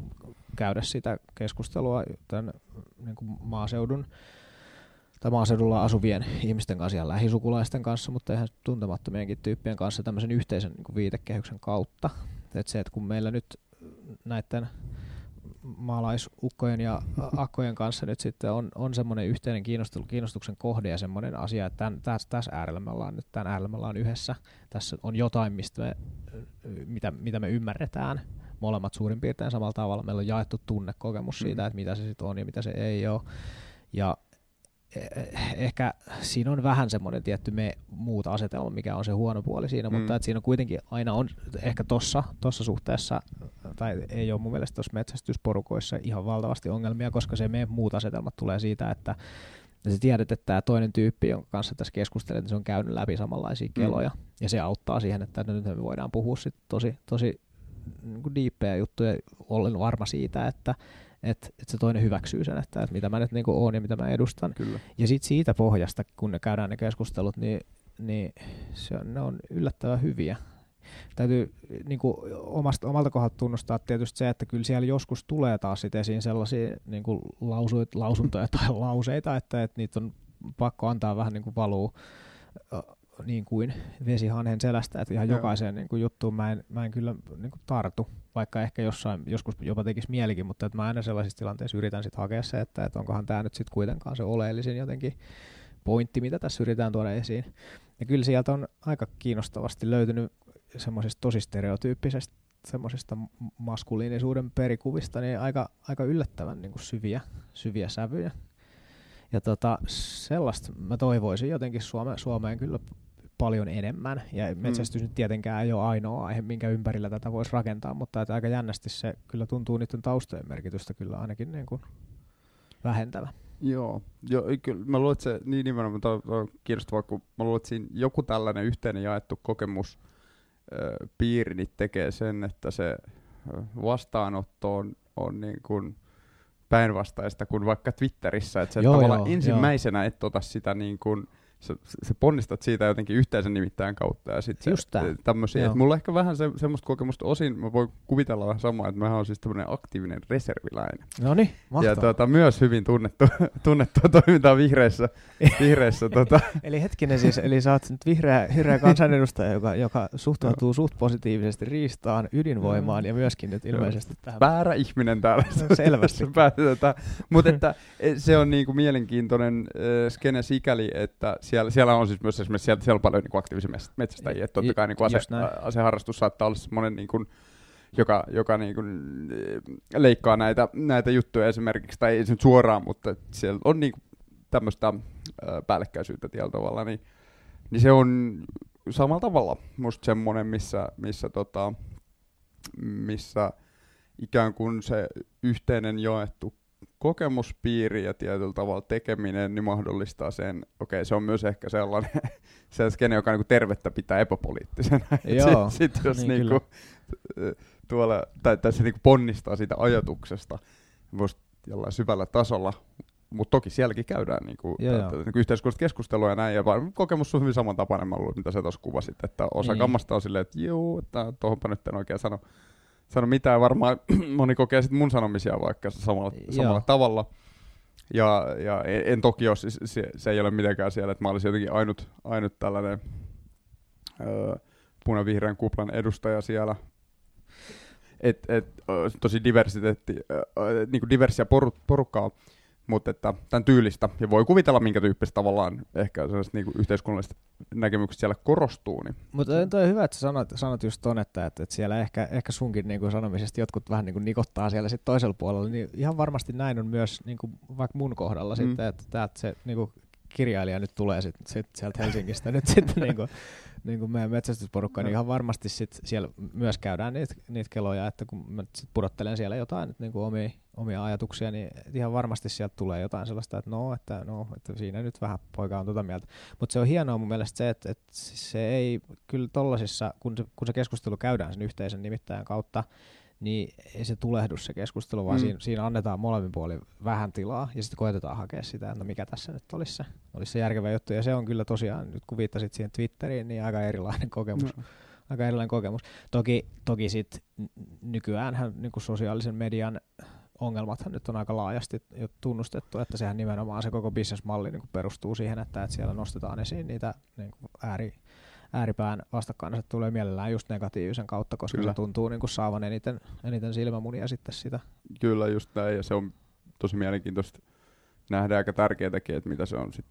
käydä sitä keskustelua tämän niin kuin maaseudun tai maaseudulla asuvien ihmisten kanssa ja lähisukulaisten kanssa, mutta ihan tuntemattomienkin tyyppien kanssa tämmöisen yhteisen niin kuin viitekehyksen kautta. Et se, että kun meillä nyt näiden maalaisukkojen ja akkojen kanssa nyt sitten on, on semmoinen yhteinen kiinnostuksen kohde ja semmoinen asia, että tämän, tässä, tässä äärellä me ollaan nyt tämän äärellä me ollaan yhdessä. Tässä on jotain, mistä me, mitä, mitä me ymmärretään molemmat suurin piirtein samalla tavalla. Meillä on jaettu tunnekokemus siitä, mm. että mitä se sitten on ja mitä se ei ole. Ja ehkä siinä on vähän semmoinen tietty me muut asetelma, mikä on se huono puoli siinä, mm. mutta että siinä on kuitenkin aina on ehkä tossa, tossa suhteessa, tai ei ole mun mielestä tuossa metsästysporukoissa ihan valtavasti ongelmia, koska se me muut asetelmat tulee siitä, että ja sä tiedät, että tämä toinen tyyppi, jonka kanssa tässä keskustelet, niin se on käynyt läpi samanlaisia mm. keloja, mm. ja se auttaa siihen, että nyt me voidaan puhua sit tosi, tosi niin diippejä juttuja, olen varma siitä, että että, että se toinen hyväksyy sen, että, että mitä mä nyt niin oon ja mitä mä edustan. Kyllä. Ja sitten siitä pohjasta, kun ne käydään ne keskustelut, niin, niin se on, ne on yllättävän hyviä. Täytyy niin kuin omasta, omalta kohdalta tunnustaa tietysti se, että kyllä siellä joskus tulee taas sit esiin sellaisia niin kuin lausuit, lausuntoja tai [laughs] lauseita, että, että niitä on pakko antaa vähän niin kuin valuu niin kuin vesihanhen selästä, että ihan Joo. jokaiseen niin kuin juttuun mä en, mä en kyllä niin kuin tartu, vaikka ehkä jossain, joskus jopa tekisi mielikin, mutta että mä aina sellaisissa tilanteissa yritän sitten hakea se, että, että onkohan tämä nyt sitten kuitenkaan se oleellisin jotenkin pointti, mitä tässä yritetään tuoda esiin. Ja kyllä sieltä on aika kiinnostavasti löytynyt semmoisesta tosi stereotyyppisestä semmoisesta maskuliinisuuden perikuvista niin aika, aika yllättävän niin kuin syviä, syviä sävyjä. Ja tota, sellaista mä toivoisin jotenkin Suome, Suomeen kyllä paljon enemmän. Ja metsästys mm. nyt tietenkään ei ole ainoa aihe, minkä ympärillä tätä voisi rakentaa, mutta että aika jännästi se kyllä tuntuu niiden taustojen merkitystä kyllä ainakin niin kuin vähentävä. Joo, jo, kyllä mä luulen, että se niin nimenomaan on, on kiinnostavaa, kun mä luulen, että siinä joku tällainen yhteinen jaettu kokemus ö, piiri niin tekee sen, että se vastaanotto on, on niin kuin päinvastaista kuin vaikka Twitterissä, että sä Joo, tavallaan joo, ensimmäisenä et ota sitä niin kuin, sä, sä ponnistat siitä jotenkin yhteisen nimittäjän kautta ja sitten tämmöisiä. Joo. Et mulla on ehkä vähän se, semmoista kokemusta osin, mä voin kuvitella vähän samaa, että mä oon siis tämmöinen aktiivinen reserviläinen. No niin, Ja tuota, myös hyvin tunnettu, [laughs] tunnettua toimintaa vihreissä, vihreissä [laughs] tota, Eli hetkinen siis, eli sä oot nyt vihreä, vihreä kansanedustaja, joka, joka suhtautuu suht positiivisesti riistaan, ydinvoimaan ja myöskin nyt ilmeisesti tähän. väärä ihminen täällä. No, selvästi. [laughs] Mutta että e, se on niinku mielenkiintoinen äh, skene sikäli, että siellä, siellä on siis myös esimerkiksi siellä, siellä on paljon niinku aktiivisia mets- metsästäjiä. Että totta kai niinku ase, aseharrastus saattaa olla semmoinen, niinku, joka, joka niinku, äh, leikkaa näitä, näitä juttuja esimerkiksi, tai ei nyt suoraan, mutta siellä on niinku tämmöistä päällekkäisyyttä tietyllä tavalla, niin, niin se on samalla tavalla musta semmoinen, missä, missä, tota, missä ikään kuin se yhteinen jaettu kokemuspiiri ja tietyllä tavalla tekeminen niin mahdollistaa sen, okei se on myös ehkä sellainen [laughs] se skene, joka niinku tervettä pitää epäpoliittisena. Joo, Sitten sit jos [laughs] niin niinku, tuolla, tai, tai se niinku ponnistaa siitä ajatuksesta jollain syvällä tasolla, mutta toki sielläkin käydään niinku, Joo, joo. niinku yhteiskunnallista keskustelua ja näin, ja vaan kokemus on hyvin samantapainen, mä luulen, mitä sä tuossa kuvasit, että osa Niin. kammasta on silleen, että että tuohonpa nyt en oikein sano, sano mitään, varmaan [clears throat] moni kokee sitten mun sanomisia vaikka samalla, samalla tavalla, ja, ja en, en toki ole, siis se, se ei ole mitenkään siellä, että mä olisin jotenkin ainut, ainut tällainen öö, punavihreän kuplan edustaja siellä, et, et, tosi diversiteetti, äh, niinku diversiä poru, porukkaa, mutta että tämän tyylistä, ja voi kuvitella minkä tyyppistä tavallaan ehkä sellaiset niinku yhteiskunnalliset näkemykset siellä korostuu, niin Mutta toi on hyvä, että sanot, sanot just ton, että, että, että siellä ehkä, ehkä sunkin niin kuin sanomisesta jotkut vähän niin kuin nikottaa siellä sit toisella puolella, niin ihan varmasti näin on myös niin kuin vaikka mun kohdalla mm. Sitten, että täältä se niin kuin kirjailija nyt tulee sit, sit sieltä Helsingistä nyt sitten niin kuin, [laughs] niin kuin meidän metsästysporukka, niin ihan varmasti sit siellä myös käydään niitä, niitä keloja, että kun mä sit pudottelen siellä jotain niin kuin omia, omia ajatuksia, niin ihan varmasti sieltä tulee jotain sellaista, että no, että, no, että siinä nyt vähän poika on tota mieltä. Mutta se on hienoa mun mielestä se, että, että se ei kyllä tollasissa, kun se, kun se keskustelu käydään sen yhteisen nimittäjän kautta, niin ei se tulehdu se keskustelu, vaan mm. Siinä, siinä annetaan molemmin puolin vähän tilaa ja sitten koetetaan hakea sitä, että no mikä tässä nyt olisi se, olisi se järkevä juttu. Ja se on kyllä tosiaan, nyt kun viittasit siihen Twitteriin, niin aika erilainen kokemus. no, Aika erilainen kokemus. Toki, toki sit n- nykyäänhän niin sosiaalisen median ongelmathan nyt on aika laajasti jo tunnustettu, että sehän nimenomaan se koko bisnesmalli niin perustuu siihen, että, että siellä nostetaan esiin niitä niin ääri, ääripään vastakkainasetteluja mielellään just negatiivisen kautta, koska Kyllä. se tuntuu niin kuin saavan eniten, eniten silmämunia sitten sitä. kyllä just näin, ja se on tosi mielenkiintoista nähdä aika tärkeätäkin, että mitä se on sit,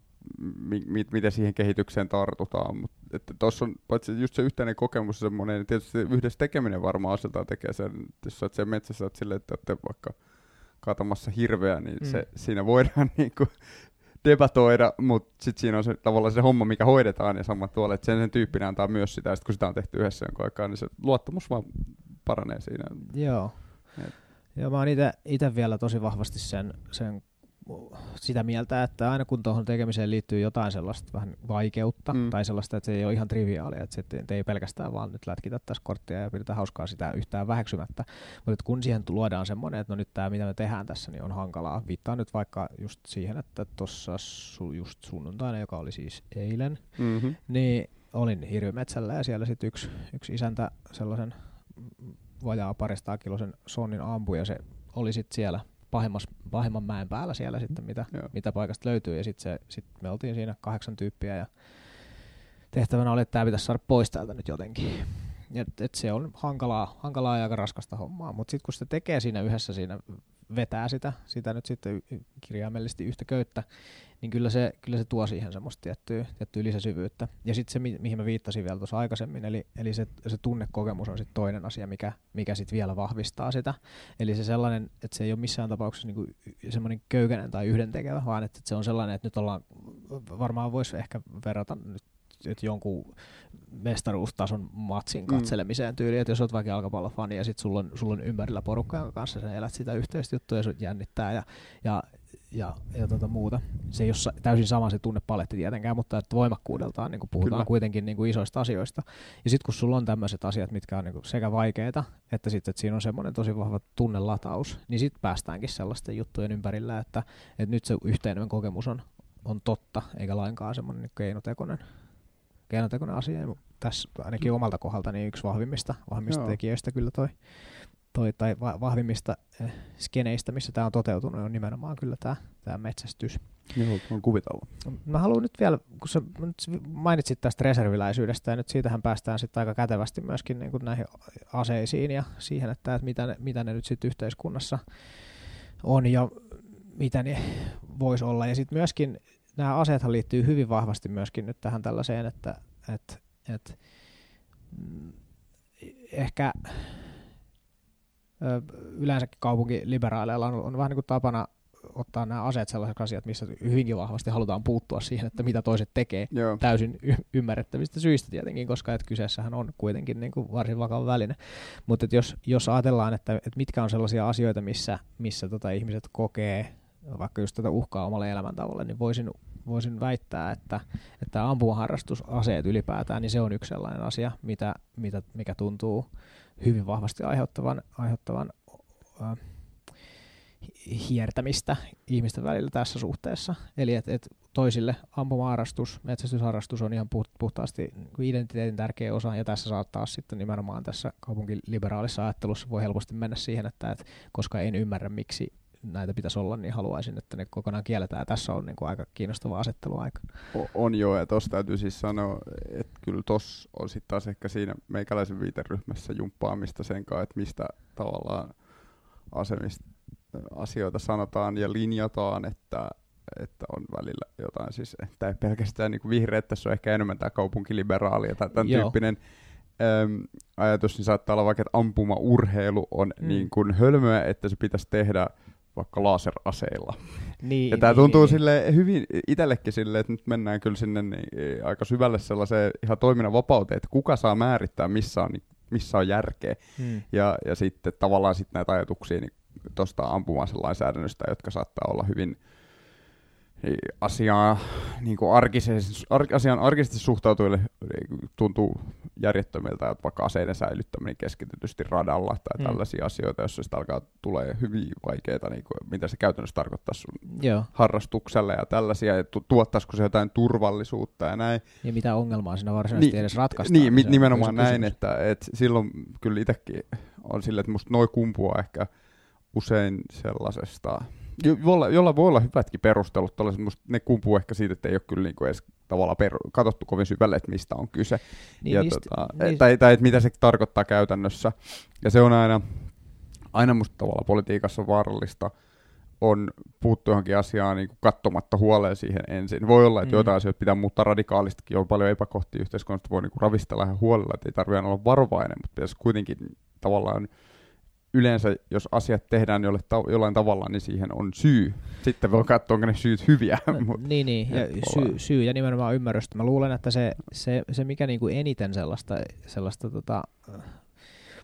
mi, mi, miten siihen kehitykseen tartutaan, mutta että tuossa on paitsi just se yhteinen kokemus semmoinen, niin tietysti yhdessä tekeminen varmaan osaltaan tekee sen, että jos sä oot siellä metsässä oot silleen, että olette vaikka kaatamassa hirveä, niin Mm. se, siinä voidaan [laughs] niinku debatoida, mutta sitten siinä on se, tavallaan se homma, mikä hoidetaan ja sama tuolla, että sen, sen tyyppinen antaa myös sitä, ja sit kun sitä on tehty yhdessä jonkun aikaa, niin se luottamus vaan paranee siinä. Joo. Jep. Joo, mä oon itse vielä tosi vahvasti sen, sen sitä mieltä, että aina kun tuohon tekemiseen liittyy jotain sellaista vähän vaikeutta mm. Tai sellaista, että se ei ole ihan triviaalia, että se et ei pelkästään vaan nyt lätkitä tässä korttia ja pidetään hauskaa sitä yhtään väheksymättä, mutta kun siihen luodaan semmoinen, että no nyt tämä mitä me tehdään tässä, niin on hankalaa. Viittaan nyt vaikka just siihen, että tuossa su, just sunnuntaina, joka oli siis eilen, Mm-hmm. niin olin hirvimetsällä ja siellä sitten yksi, yksi isäntä sellaisen vajaa parista kilosen sonnin ampui ja se oli sitten siellä pahimmas, pahimman mäen päällä siellä sitten, mitä, Joo. mitä paikasta löytyy. Ja sitten sit me oltiin siinä kahdeksan tyyppiä ja tehtävänä oli, että tämä pitäisi saada pois täältä nyt jotenkin. Et, et se on hankalaa, hankalaa ja aika raskasta hommaa, mutta sitten kun se tekee siinä yhdessä siinä, vetää sitä, sitä nyt sitten kirjaimellisesti yhtä köyttä, niin kyllä se, kyllä se tuo siihen semmoista tiettyä, tiettyä lisäsyvyyttä. Ja sitten se, mi- mihin mä viittasin vielä tuossa aikaisemmin, eli, eli se, se tunnekokemus on sitten toinen asia, mikä, mikä sitten vielä vahvistaa sitä. Eli se sellainen, että se ei ole missään tapauksessa niinku semmoinen köykäinen tai yhdentekevä, vaan että, se on sellainen, että nyt ollaan, varmaan voisi ehkä verrata nyt että jonkun mestaruustason matsin Mm. katselemiseen tyyliin, että jos olet vaikka jalkapallofani ja sitten sulla on, sulla on ympärillä porukka, jonka kanssa sä elät sitä yhteistä juttua ja sut jännittää ja, ja ja, ja tota muuta. Se ei ole täysin sama se tunnepaletti tietenkään, mutta että voimakkuudeltaan niin puhutaan Kyllä. kuitenkin niin kuin isoista asioista. Ja sitten kun sulla on tämmöiset asiat, mitkä on niin kuin sekä vaikeita, että sitten että siinä on semmoinen tosi vahva tunnelataus, niin sitten päästäänkin sellaisten juttujen ympärillä, että, että nyt se yhteinen kokemus on, on totta, eikä lainkaan semmoinen niin keinotekoinen, keinotekoinen asia. Ja tässä ainakin omalta kohdalta niin yksi vahvimmista, vahvimmista tekijöistä kyllä toi toi, tai vahvimmista äh, skeneistä, missä tämä on toteutunut, on nimenomaan kyllä tämä, tämä metsästys. Joo, on kuvitella. Mä haluan nyt vielä, kun sä nyt mainitsit tästä reserviläisyydestä, ja nyt siitähän päästään sitten aika kätevästi myöskin niin näihin aseisiin ja siihen, että, että mitä, ne, mitä ne nyt sitten yhteiskunnassa on ja mitä ne voisi olla. Ja sitten myöskin nämä aseethan liittyy hyvin vahvasti myöskin nyt tähän tällaiseen, että, että, että mm, ehkä yleensäkin kaupunkiliberaaleilla on, on vähän niin kuin tapana ottaa nämä aseet sellaiset asiat, missä hyvinkin vahvasti halutaan puuttua siihen, että mitä toiset tekee Joo. täysin y- ymmärrettävistä syistä tietenkin, koska et kyseessähän on kuitenkin niin kuin varsin vakava väline. Mutta jos, jos ajatellaan, että, että mitkä on sellaisia asioita, missä, missä tota ihmiset kokee vaikka just tätä uhkaa omalle elämäntavalle, niin voisin, voisin väittää, että, että ampumaharrastusaseet ylipäätään, niin se on yksi sellainen asia, mitä, mitä, mikä tuntuu hyvin vahvasti aiheuttavan, aiheuttavan äh, hiertämistä ihmisten välillä tässä suhteessa. Eli että et toisille ampumaharrastus, metsästysharrastus on ihan puhtaasti identiteetin tärkeä osa, ja tässä saattaa sitten nimenomaan tässä kaupunkiliberaalissa ajattelussa voi helposti mennä siihen, että et, koska en ymmärrä, miksi näitä pitäisi olla, niin haluaisin, että ne kokonaan kielletään. Tässä on niin kuin aika kiinnostava aika. On joo, ja tuossa täytyy siis sanoa, että kyllä tuossa on sitten taas ehkä siinä meikäläisen viiteryhmässä jumppaamista sen kanssa, että mistä tavallaan asemista asioita sanotaan ja linjataan, että, että on välillä jotain, siis että ei pelkästään niin vihreä, tässä on ehkä enemmän tämä kaupunkiliberaali tai tämän Joo. tyyppinen äm, ajatus, niin saattaa olla vaikka, että ampumaurheilu on mm. niin kuin hölmöä, että se pitäisi tehdä vaikka laseraseilla. Niin, ja tämä niin, tuntuu niin, sille hyvin itsellekin sille, että nyt mennään kyllä sinne niin, aika syvälle sellaiseen ihan toiminnan vapauteen, että kuka saa määrittää, missä on, missä on järkeä. Hmm. Ja, ja sitten tavallaan sit näitä ajatuksia niin tuosta ampumaisen lainsäädännöstä, jotka saattaa olla hyvin niin asiaa, niin kuin arkisesti, ar, asian arkisesti suhtautujille niin tuntuu järjettömiltä, että vaikka aseiden säilyttäminen keskitytysti radalla tai mm. tällaisia asioita, jos sitä alkaa tulee hyvin vaikeita, niin kuin, mitä se käytännössä tarkoittaa sun Joo. harrastukselle ja tällaisia, ja tu- tuottaisiko se jotain turvallisuutta ja näin. Ja mitä ongelmaa siinä varsinaisesti niin, edes ratkaistaan. Niin, niin nimenomaan näin, että, että silloin kyllä itsekin on sille, että musta noin kumpua ehkä usein sellaisesta jolla, jolla voi olla hyvätkin perustelut, mutta ne kumpuu ehkä siitä, että ei ole kyllä niinku edes tavallaan per, katsottu kovin syvälle, että mistä on kyse. Niin, ja niistä, tota, niistä. Tai, tai että mitä se tarkoittaa käytännössä. Ja se on aina, aina musta tavallaan politiikassa vaarallista, on puuttu johonkin asiaan niin katsomatta huoleen siihen ensin. Voi olla, että mm. jotain asioita pitää muuttaa radikaalistikin, on paljon epäkohtia yhteiskunnasta, voi niin ravistella ihan huolella, että ei tarvitse olla varovainen, mutta pitäisi kuitenkin tavallaan yleensä, jos asiat tehdään jolle ta- jollain tavalla, niin siihen on syy. Sitten voi katsoa, onko ne syyt hyviä. No, [laughs] niin, niin. Ja syy, syy ja nimenomaan ymmärrystä. Mä luulen, että se, se, se mikä niinku eniten sellaista, sellaista tota,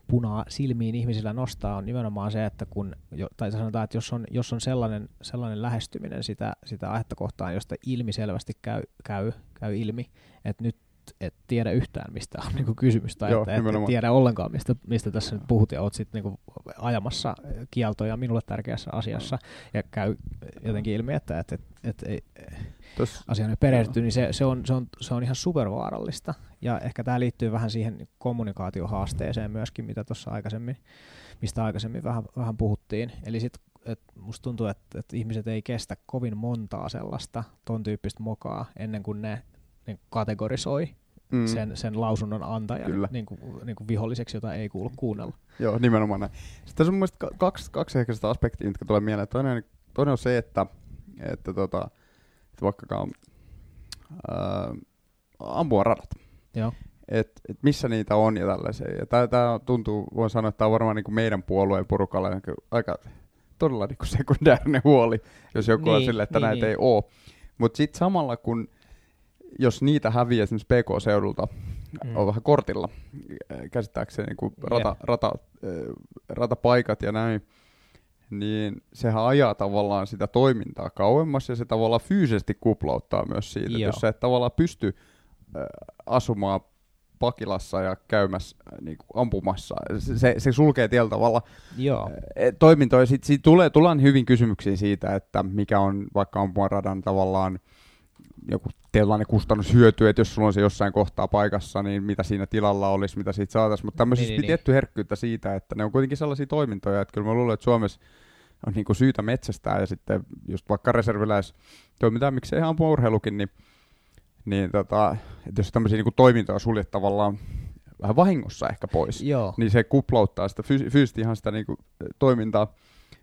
punaa silmiin ihmisillä nostaa, on nimenomaan se, että kun, tai sanotaan, että jos on, jos on sellainen, sellainen lähestyminen sitä, sitä aihetta kohtaan, josta ilmi selvästi käy, käy, käy ilmi, että nyt et tiedä yhtään, mistä on niinku kysymys, tai Joo, että et, et tiedä ollenkaan, mistä, mistä tässä nyt puhut, ja oot sitten niinku ajamassa kieltoja minulle tärkeässä asiassa, ja käy jotenkin ilmi, että et, et, et, et, Tos, asiaan perehtyy, niin se, se, on, se, on, se on ihan supervaarallista, ja ehkä tämä liittyy vähän siihen kommunikaatiohaasteeseen myöskin, mitä tuossa aikaisemmin, mistä aikaisemmin vähän, vähän puhuttiin, eli sitten et musta tuntuu, että, et ihmiset ei kestä kovin montaa sellaista ton tyyppistä mokaa ennen kuin ne niin kategorisoi mm. sen, sen lausunnon antajan Niin kuin, niin kuin viholliseksi, jota ei kuulu kuunnella. Joo, nimenomaan näin. Sitten tässä on mun kaksi, kaksi ehkä sitä aspektia, jotka tulee mieleen. Toinen, toinen on se, että, että, tota, että vaikkakaan ää, ampua radat. Joo. Et, et missä niitä on ja tällaisia. Ja tämä tuntuu, voin sanoa, että tämä on varmaan niin meidän puolueen porukalla aika todella niin sekundäärinen huoli, jos joku niin, on sille, että niin, näitä niin. ei ole. Mutta sitten samalla kun jos niitä häviää esimerkiksi PK-seudulta, mm. on vähän kortilla, käsittääkseni niin kuin rata, yeah. rata, äh, ratapaikat ja näin, niin sehän ajaa tavallaan sitä toimintaa kauemmas ja se tavallaan fyysisesti kuplauttaa myös siitä. Joo. jos sä et tavallaan pysty äh, asumaan Pakilassa ja käymässä niin kuin ampumassa, se, se, sulkee tietyllä tavalla Joo. eh, toimintoja. Sitten sit tulee, tullaan hyvin kysymyksiin siitä, että mikä on vaikka ampumaradan tavallaan joku tietynlainen kustannushyöty, että jos sulla on se jossain kohtaa paikassa, niin mitä siinä tilalla olisi, mitä siitä saataisiin. Mutta tämmöisessä Niin, niin, niin, tietty herkkyyttä siitä, että ne on kuitenkin sellaisia toimintoja, että kyllä mä luulen, että Suomessa on niinku syytä metsästää ja sitten just vaikka reserviläis toimintaa, miksei ihan ampumaurheilukin, niin, niin tota, että jos tämmöisiä niinku toimintoja suljet tavallaan vähän vahingossa ehkä pois, Joo. niin se kuplauttaa sitä fyys- fyysisesti ihan sitä niinku toimintaa.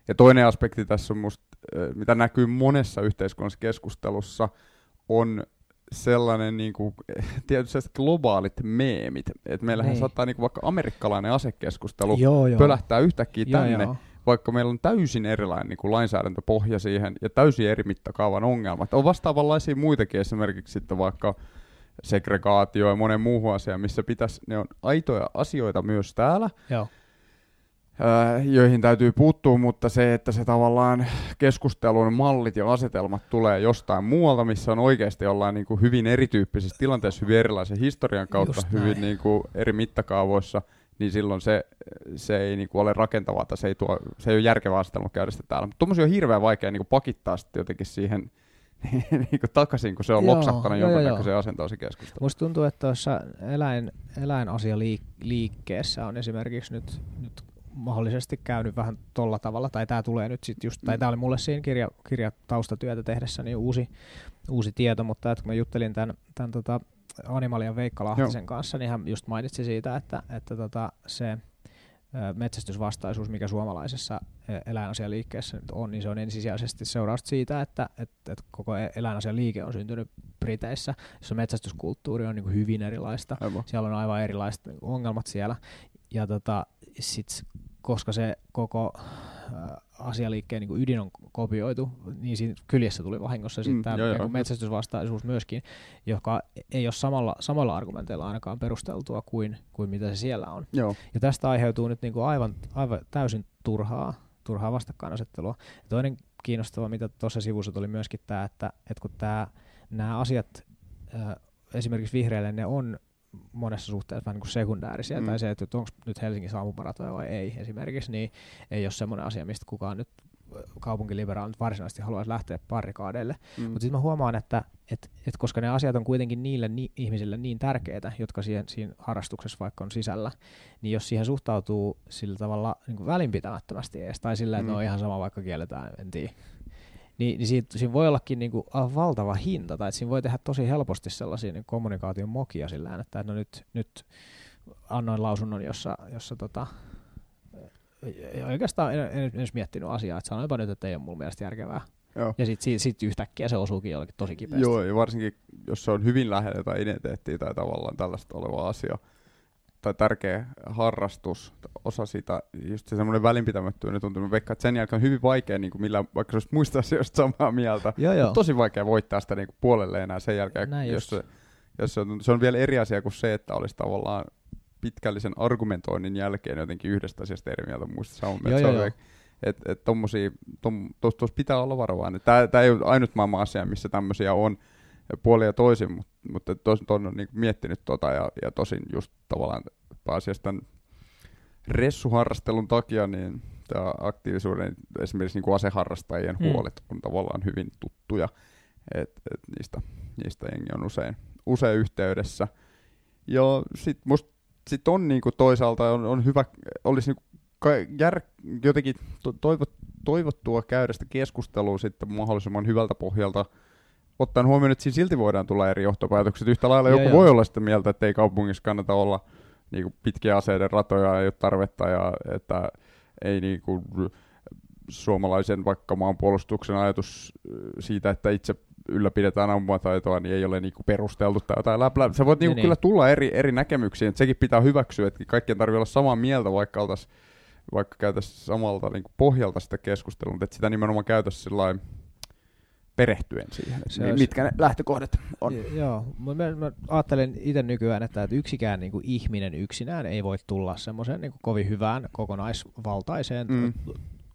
Ja toinen aspekti tässä on musta, mitä näkyy monessa yhteiskunnallisessa keskustelussa, on sellainen niinku, [laughs] tietysti sellaiset globaalit meemit. Et meillähän Niin. saattaa niinku vaikka amerikkalainen asekeskustelu Joo, joo. pölähtää yhtäkkiä Joo, tänne, joo. vaikka meillä on täysin erilainen niin kuin lainsäädäntöpohja siihen ja täysin eri mittakaavan ongelmat. On vastaavanlaisia muitakin, esimerkiksi sitten vaikka segregaatio ja monen muuhun asiaan, missä pitäisi, ne on aitoja asioita myös täällä, Joo. Ää, joihin täytyy puuttua, mutta se, että se tavallaan keskustelun mallit ja asetelmat tulee jostain muualta, missä on oikeasti ollaan niin kuin hyvin erityyppisissä tilanteissa, hyvin erilaisen historian kautta, hyvin niin kuin eri mittakaavoissa, niin silloin se, se ei niin kuin ole rakentavaa, tai se ei, tuo, se ei ole järkevää asetelma käydä sitä täällä. Mutta tuommoisia on hirveän vaikea niin kuin pakittaa sitten jotenkin siihen [laughs] niin kuin takaisin, kun se on Joo, loksahtanut jonkunnäköiseen asentoon se keskustelu. Musta tuntuu, että tuossa eläin, eläinasialiikkeessä on esimerkiksi nyt, nyt mahdollisesti käynyt vähän tolla tavalla, tai tämä tulee nyt sitten just, tai Mm. tämä oli mulle siinä kirja, kirjataustatyötä tehdessä niin uusi, uusi tieto, mutta että kun mä juttelin tämän, tämän tota Animalian Veikka Lahtisen kanssa, niin hän just mainitsi siitä, että, että tota se metsästysvastaisuus, mikä suomalaisessa eläinasialiikkeessä nyt on, niin se on ensisijaisesti seurausta siitä, että, että, että koko e- eläinasialiike on syntynyt Briteissä, jossa metsästyskulttuuri on niin kuin hyvin erilaista. Aivan. Siellä on aivan erilaiset ongelmat siellä. Ja tota, sit, koska se koko äh, asialiikkeen niin ydin on kopioitu, niin siinä kyljessä tuli vahingossa Mm, sitten tämä joo. niin metsästysvastaisuus myöskin, joka ei ole samalla, samalla argumenteilla ainakaan perusteltua kuin, kuin mitä se siellä on. Joo. Ja tästä aiheutuu nyt niin kuin aivan, aivan täysin turhaa, turhaa vastakkainasettelua. Ja toinen kiinnostava, mitä tuossa sivussa tuli myöskin tämä, että, että kun tämä, nämä asiat äh, esimerkiksi vihreille ne on monessa suhteessa vähän niin kuin sekundäärisiä, Mm. tai se, että onko nyt Helsingin ampumaratoja vai ei esimerkiksi, niin ei ole semmoinen asia, mistä kukaan nyt kaupunkiliberaali nyt varsinaisesti haluaisi lähteä parikaadeille. Mm. Mutta sitten mä huomaan, että et, et koska ne asiat on kuitenkin niille ni- ihmisille niin tärkeitä, jotka siihen, siinä harrastuksessa vaikka on sisällä, niin jos siihen suhtautuu sillä tavalla niin välinpitämättömästi edes, tai sillä, että Mm. mm. no ihan sama vaikka kielletään, en tiedä, niin, niin siitä, siinä voi ollakin niin kuin aivan valtava hinta, tai että siinä voi tehdä tosi helposti sellaisia niin kommunikaation mokia sillä että no nyt, nyt annoin lausunnon, jossa, jossa tota, oikeastaan en, en edes miettinyt asiaa, että sanoinpa nyt, että ei ole mun mielestä järkevää. Joo. Ja sitten sit, sit yhtäkkiä se osuukin jollekin tosi kipeästi. Joo, ja varsinkin jos se on hyvin lähellä jotain identiteettiä tai tavallaan tällaista oleva asia, tai tärkeä harrastus, osa sitä, just se semmoinen välinpitämättömyyden tuntuu, mä veikkaan, että sen jälkeen on hyvin vaikea, niin kuin millä, vaikka se olisi muista asioista samaa mieltä, Joo, joo. tosi vaikea voittaa sitä niin kuin puolelle enää sen jälkeen, Näin jos, just. se, jos se, on, se on vielä eri asia kuin se, että olisi tavallaan pitkällisen argumentoinnin jälkeen jotenkin yhdestä asiasta eri mieltä muista samaa mieltä. Joo, veik- Et, tommosia, tom, tos, tos pitää olla varovainen. Tää ei ole ainut maailman asia, missä tämmöisiä on puoli ja toisin, mutta mut tos, ton on niinku miettinyt tota ja, ja tosin just tavallaan pääasiassa tämän ressuharrastelun takia, niin tämä aktiivisuuden, esimerkiksi niinku aseharrastajien Mm. huolet on tavallaan hyvin tuttuja, että et niistä, niistä jengi on usein, usein yhteydessä. Ja sitten musta sit on niinku toisaalta on, on hyvä, olisi niinku jär, jotenkin to, toivot, toivottua käydä sitä keskustelua sitten mahdollisimman hyvältä pohjalta, ottaen huomioon, että siinä silti voidaan tulla eri johtopäätökset. Yhtä lailla joku joo. voi olla sitä mieltä, että ei kaupungissa kannata olla niinku pitkiä aseiden ratoja, ei ole tarvetta ja että ei niinku suomalaisen vaikka maanpuolustuksen ajatus äh, siitä, että itse ylläpidetään ampumataitoa, niin ei ole niinku perusteltu tai jotain läplä. Sä voit niinku Niin, kyllä niin. tulla eri, eri näkemyksiin, että sekin pitää hyväksyä, että kaikkien tarvii olla samaa mieltä, vaikka oltais, vaikka käytäisiin samalta niinku pohjalta sitä keskustelua, mutta että sitä nimenomaan käytäisiin sillain perehtyen siihen, Se mi- olisi- mitkä ne lähtökohdat on. J- Joo, mä, mä ajattelen itse nykyään, että, että yksikään niin kuin ihminen yksinään ei voi tulla semmoiseen niin kovin hyvään kokonaisvaltaiseen Mm.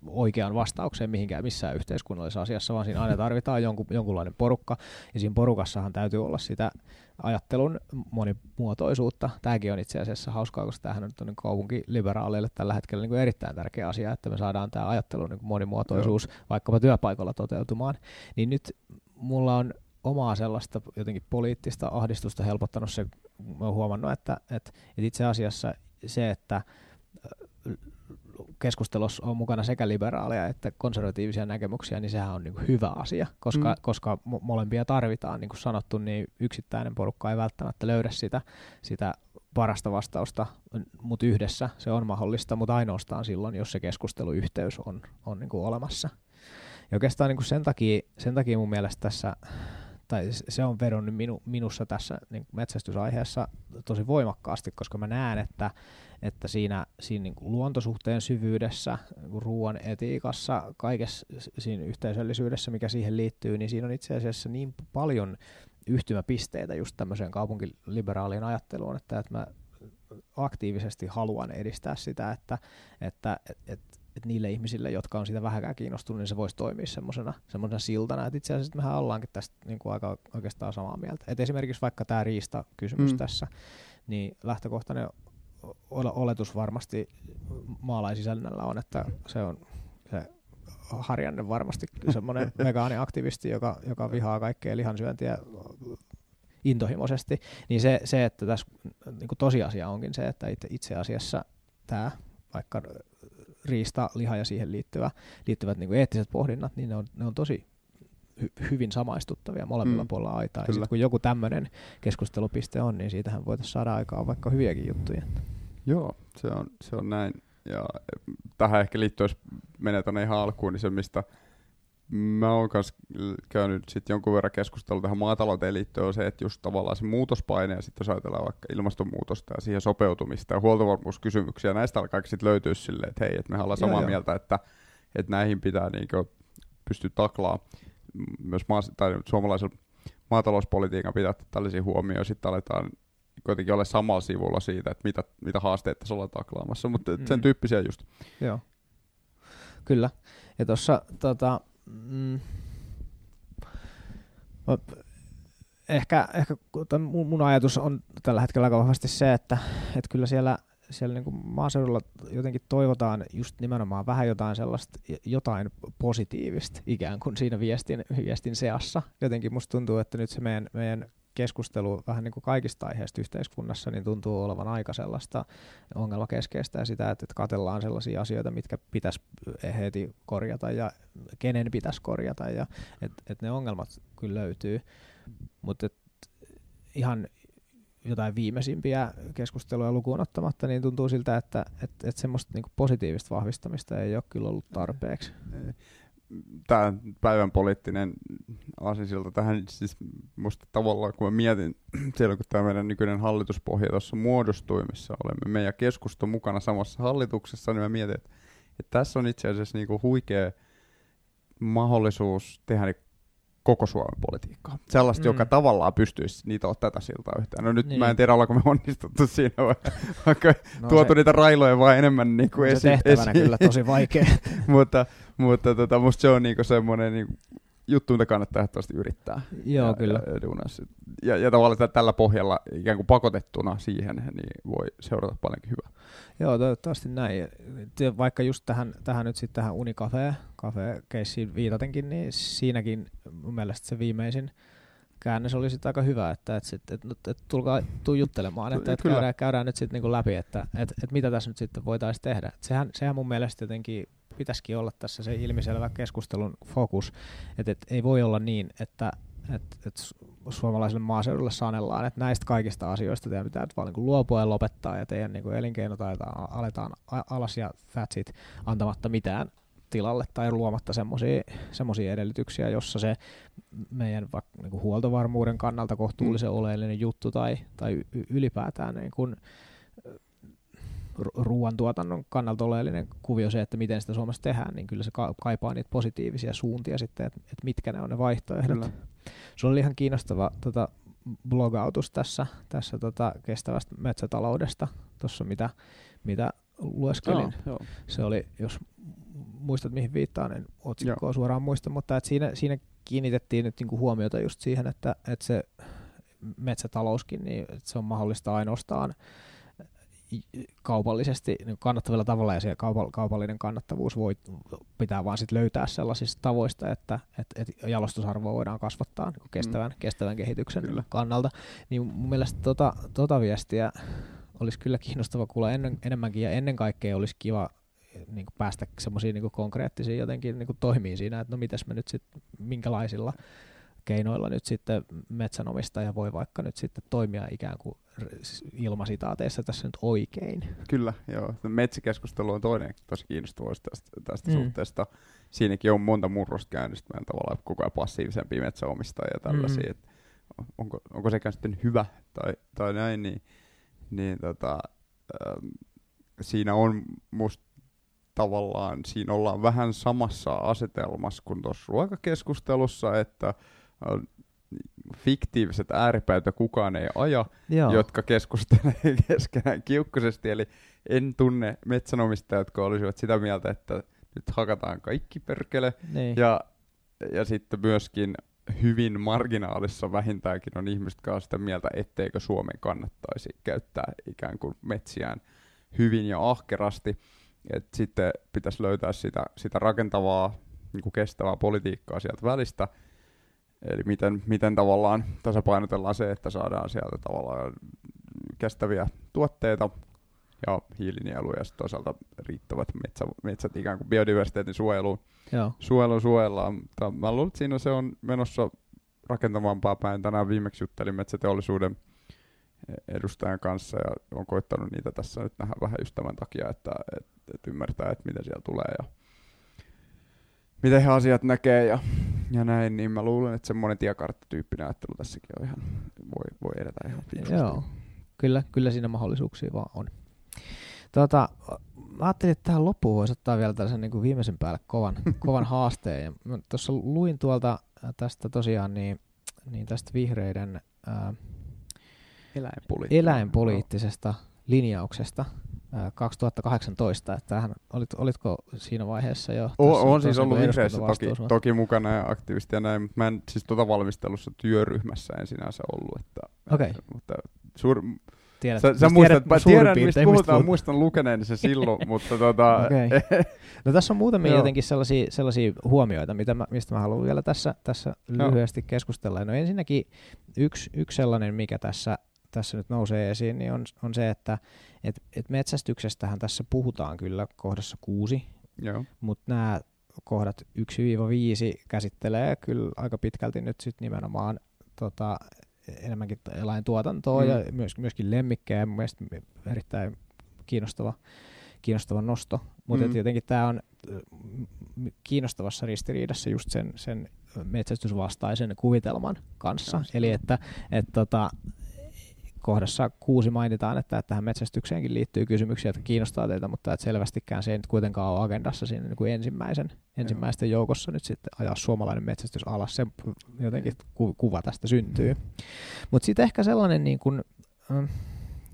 Oikeaan vastaukseen mihinkään missään yhteiskunnallisessa asiassa, vaan siinä aina tarvitaan jonkun, jonkunlainen porukka, ja siinä porukassahan täytyy olla sitä ajattelun monimuotoisuutta. Tämäkin on itse asiassa hauskaa, koska tämähän on niin kaupunkiliberaaleille tällä hetkellä niin kuin erittäin tärkeä asia, että me saadaan tämä ajattelun niin monimuotoisuus Joo. vaikkapa työpaikalla toteutumaan. Niin nyt mulla on omaa sellaista jotenkin poliittista ahdistusta helpottanut se, mä oon huomannut, että, että, että itse asiassa se, että keskustelussa on mukana sekä liberaaleja että konservatiivisia näkemyksiä, niin sehän on niin kuin hyvä asia, koska, mm. koska molempia tarvitaan, niin kuin sanottu, niin yksittäinen porukka ei välttämättä löydä sitä, sitä parasta vastausta, mutta yhdessä se on mahdollista, mutta ainoastaan silloin, jos se keskusteluyhteys on, on niin kuin olemassa. Ja oikeastaan niin kuin sen, takia, sen takia mun mielestä tässä tai se on vedonnut minu, minussa tässä niin metsästysaiheessa tosi voimakkaasti, koska mä näen, että, että siinä, siinä niin kuin luontosuhteen syvyydessä, niin ruoan etiikassa, kaikessa siinä yhteisöllisyydessä, mikä siihen liittyy, niin siinä on itse asiassa niin paljon yhtymäpisteitä just tämmöiseen kaupunkiliberaaliin ajatteluun, että, että mä aktiivisesti haluan edistää sitä, että, että, että että niille ihmisille, jotka on siitä vähäkään kiinnostunut, niin se voisi toimia semmoisena siltana. Et itse asiassa mehän ollaankin tästä niin kuin aika oikeastaan samaa mieltä. Et esimerkiksi vaikka tämä riista-kysymys mm. tässä, niin lähtökohtainen oletus varmasti maalaisisännällä on, että se on se Harjanne varmasti semmoinen [laughs] vegaaniaktivisti, joka, joka vihaa kaikkea lihansyöntiä intohimoisesti, niin se, se että tässä niin tosiasia onkin se, että itse, itse asiassa tämä vaikka riista, liha ja siihen liittyvä, liittyvät niin kuin eettiset pohdinnat, niin ne on, ne on tosi hy- hyvin samaistuttavia molemmilla mm, puolilla aitaa. Ja sit, kun joku tämmöinen keskustelupiste on, niin siitähän voitaisiin saada aikaan vaikka hyviäkin juttuja. Joo, se on, se on näin. Ja tähän ehkä liittyy, jos menee tuonne ihan alkuun, niin se, mistä mä oon myös käynyt sit jonkun verran keskustelua tähän maatalouteen liittyen on se, että just tavallaan se muutospaine ja sitten jos ajatellaan vaikka ilmastonmuutosta ja siihen sopeutumista ja huoltovarmuuskysymyksiä, näistä alkaa sitten löytyä silleen, että hei, että me ollaan samaa joo, mieltä. Että, että näihin pitää niinku pystyä taklaa myös maa, tai suomalaisella maatalouspolitiikan pitää tällaisia huomioon, sitten aletaan kuitenkin olla samalla sivulla siitä, että mitä, mitä haasteita tässä ollaan taklaamassa, mutta mm. sen tyyppisiä just. Joo, kyllä. Ja tuossa tota, mm, ehkä, ehkä mun, mun ajatus on tällä hetkellä aika vahvasti se, että, että kyllä siellä, siellä niin kuin maaseudulla jotenkin toivotaan just nimenomaan vähän jotain sellaista, jotain positiivista ikään kuin siinä viestin, viestin seassa. Jotenkin musta tuntuu, että nyt se meidän, meidän keskustelu vähän niin kuin kaikista aiheista yhteiskunnassa niin tuntuu olevan aika sellaista ongelmakeskeistä ja sitä, että, että katellaan sellaisia asioita, mitkä pitäisi heti korjata ja kenen pitäisi korjata ja että et ne ongelmat kyllä löytyy, mutta ihan jotain viimeisimpiä keskusteluja lukuun ottamatta, niin tuntuu siltä, että et, et semmoista niinku positiivista vahvistamista ei ole kyllä ollut tarpeeksi. Tämä päivän poliittinen aasisilta tähän, siis musta tavallaan kun mä mietin [clears throat] silloin, kun tämä meidän nykyinen hallituspohja tuossa muodostui, missä olemme me ja keskusta mukana samassa hallituksessa, niin mä mietin, että, että tässä on itse asiassa niinku huikea mahdollisuus tehdä niin koko Suomen politiikkaa. Sellaista, mm. joka tavallaan pystyisi niitä ottaa tätä siltaa yhtään. No nyt niin. mä en tiedä, ollaanko me onnistuttu siinä, vai, [laughs] vaikka no tuotu se, niitä railoja vaan enemmän niin kuin no esiin. Se tehtävänä esi- kyllä tosi vaikea. [laughs] mutta mutta tota, musta se on niinku semmoinen niinku juttu, mitä kannattaa ehdottomasti yrittää. Joo, ja, kyllä. Ja, ja, ja tavallaan tällä pohjalla ikään kuin pakotettuna siihen, niin voi seurata paljonkin hyvää. Joo, toivottavasti näin. Vaikka just tähän, tähän nyt sitten tähän Unicafe cafe viitatenkin, niin siinäkin mun mielestä se viimeisin käännös oli sitten aika hyvä, että et sit, et, et, tulkaa tuu juttelemaan, että et käydään, käydään nyt sitten niinku läpi, että et, et mitä tässä nyt sitten voitaisiin tehdä. Et sehän, sehän mun mielestä jotenkin pitäisikin olla tässä se ilmiselvä keskustelun fokus, että et ei voi olla niin, että et, et suomalaiselle maaseudulle sanellaan, että näistä kaikista asioista teidän pitää vaan niin luopua ja lopettaa ja teidän niin elinkeinotaita aletaan alas ja that's it, antamatta mitään tilalle tai luomatta semmoisia edellytyksiä, jossa se meidän vaikka niin huoltovarmuuden kannalta kohtuullisen mm. oleellinen juttu tai, tai ylipäätään niin kuin, ruoantuotannon kannalta oleellinen kuvio se, että miten sitä Suomessa tehdään, niin kyllä se kaipaa niitä positiivisia suuntia sitten, että, että mitkä ne on ne vaihtoehdot. Kyllä. Sulla oli ihan kiinnostava tota, blogautus tässä, tässä tota, kestävästä metsätaloudesta, tuossa mitä, mitä lueskelin. Oh, Se oli, jos muistat mihin viittaan, en otsikkoa suoraan muista, mutta et siinä, siinä kiinnitettiin nyt niinku huomiota just siihen, että, että se metsätalouskin, niin että se on mahdollista ainoastaan kaupallisesti niin kannattavalla tavalla ja se kaupallinen kannattavuus voi, pitää vaan sit löytää sellaisista tavoista, että et, et jalostusarvoa voidaan kasvattaa niin kestävän, mm. kestävän kehityksen kyllä. kannalta. Niin mun mielestä tota, tota viestiä olisi kyllä kiinnostava kuulla ennen, enemmänkin ja ennen kaikkea olisi kiva niin päästä semmoisiin niin konkreettisiin jotenkin niin toimiin siinä, että no mitäs me nyt sitten, minkälaisilla keinoilla nyt sitten metsänomistaja voi vaikka nyt sitten toimia ikään kuin ilmasitaateissa tässä nyt oikein. Kyllä, joo. Metsäkeskustelu on toinen tosi kiinnostava tästä, tästä mm. suhteesta. Siinäkin on monta murrosta käynnistä meidän tavallaan koko ajan passiivisempia metsäomistajia ja tällaisia. Mm. onko, onko sekään sitten hyvä tai, tai näin, niin, niin tota, ähm, siinä on musta tavallaan, siinä ollaan vähän samassa asetelmassa kuin tuossa ruokakeskustelussa, että fiktiiviset ääripäitä kukaan ei aja, Joo. jotka keskustelee [laughs] keskenään kiukkuisesti. Eli en tunne metsänomistajia, jotka olisivat sitä mieltä, että nyt hakataan kaikki perkele. Niin. Ja, ja sitten myöskin hyvin marginaalissa vähintäänkin on ihmiset, jotka sitä mieltä, etteikö Suomen kannattaisi käyttää ikään kuin metsiään hyvin ja ahkerasti. Et sitten pitäisi löytää sitä, sitä rakentavaa, niin kuin kestävää politiikkaa sieltä välistä – Eli miten, miten tavallaan tasapainotellaan se, että saadaan sieltä tavallaan kestäviä tuotteita ja hiilinieluja ja toisaalta riittävät metsä, metsät ikään kuin biodiversiteetin suojeluun. Joo. Suojelu suojellaan. Mutta mä luulen, että siinä se on menossa rakentavampaa päin. Tänään viimeksi juttelin metsäteollisuuden edustajan kanssa ja on koittanut niitä tässä nyt nähdä vähän just tämän takia, että et, et ymmärtää, että mitä siellä tulee ja miten he asiat näkee ja ja näin, niin mä luulen, että semmoinen tiekarttatyyppinen ajattelu tässäkin on ihan, voi, voi edetä ihan fiksusti. Joo, kyllä, kyllä siinä mahdollisuuksia vaan on. Tota, mä ajattelin, että tähän loppuun voisi ottaa vielä tällaisen niin kuin viimeisen päälle kovan, [laughs] kovan haasteen. Ja tuossa luin tuolta äh, tästä tosiaan niin, niin tästä vihreiden ää, eläinpoliittisesta linjauksesta, 2018, että tähän, olit, olitko siinä vaiheessa jo? O, on siis ollut vihreissä toki, toki mukana ja aktiivisesti ja näin, mutta mä en siis tuota valmistelussa työryhmässä en sinänsä ollut. Että, okay. mutta suur, Tiedät, sä, sä muistat, tiedät, tiedän mistä puhutaan, mistä muistan lukeneeni se silloin, [laughs] mutta tota... Okay. [laughs] No tässä on muutamia jotenkin sellaisia, sellaisia huomioita, mitä mä, mistä mä haluan vielä tässä, tässä lyhyesti keskustella. No ensinnäkin yksi, yksi sellainen, mikä tässä tässä nyt nousee esiin, niin on, on se, että et, et metsästyksestähän tässä puhutaan kyllä kohdassa kuusi, mutta nämä kohdat 1-5 käsittelee kyllä aika pitkälti nyt sit nimenomaan tota, enemmänkin eläintuotantoa mm. ja myös, myöskin lemmikkejä. Mielestäni erittäin kiinnostava, kiinnostava nosto. Mutta mm. jotenkin tämä on kiinnostavassa ristiriidassa just sen, sen metsästysvastaisen kuvitelman kanssa. Just. Eli että et, tota, kohdassa kuusi mainitaan, että, että tähän metsästykseenkin liittyy kysymyksiä, jotka kiinnostaa teitä, mutta että selvästikään se ei nyt kuitenkaan ole agendassa siinä niin kuin ensimmäisen, ensimmäisten joukossa nyt sitten ajaa suomalainen metsästys alas. Se jotenkin ku, kuva tästä syntyy. Mutta sitten ehkä sellainen niin kuin, äh,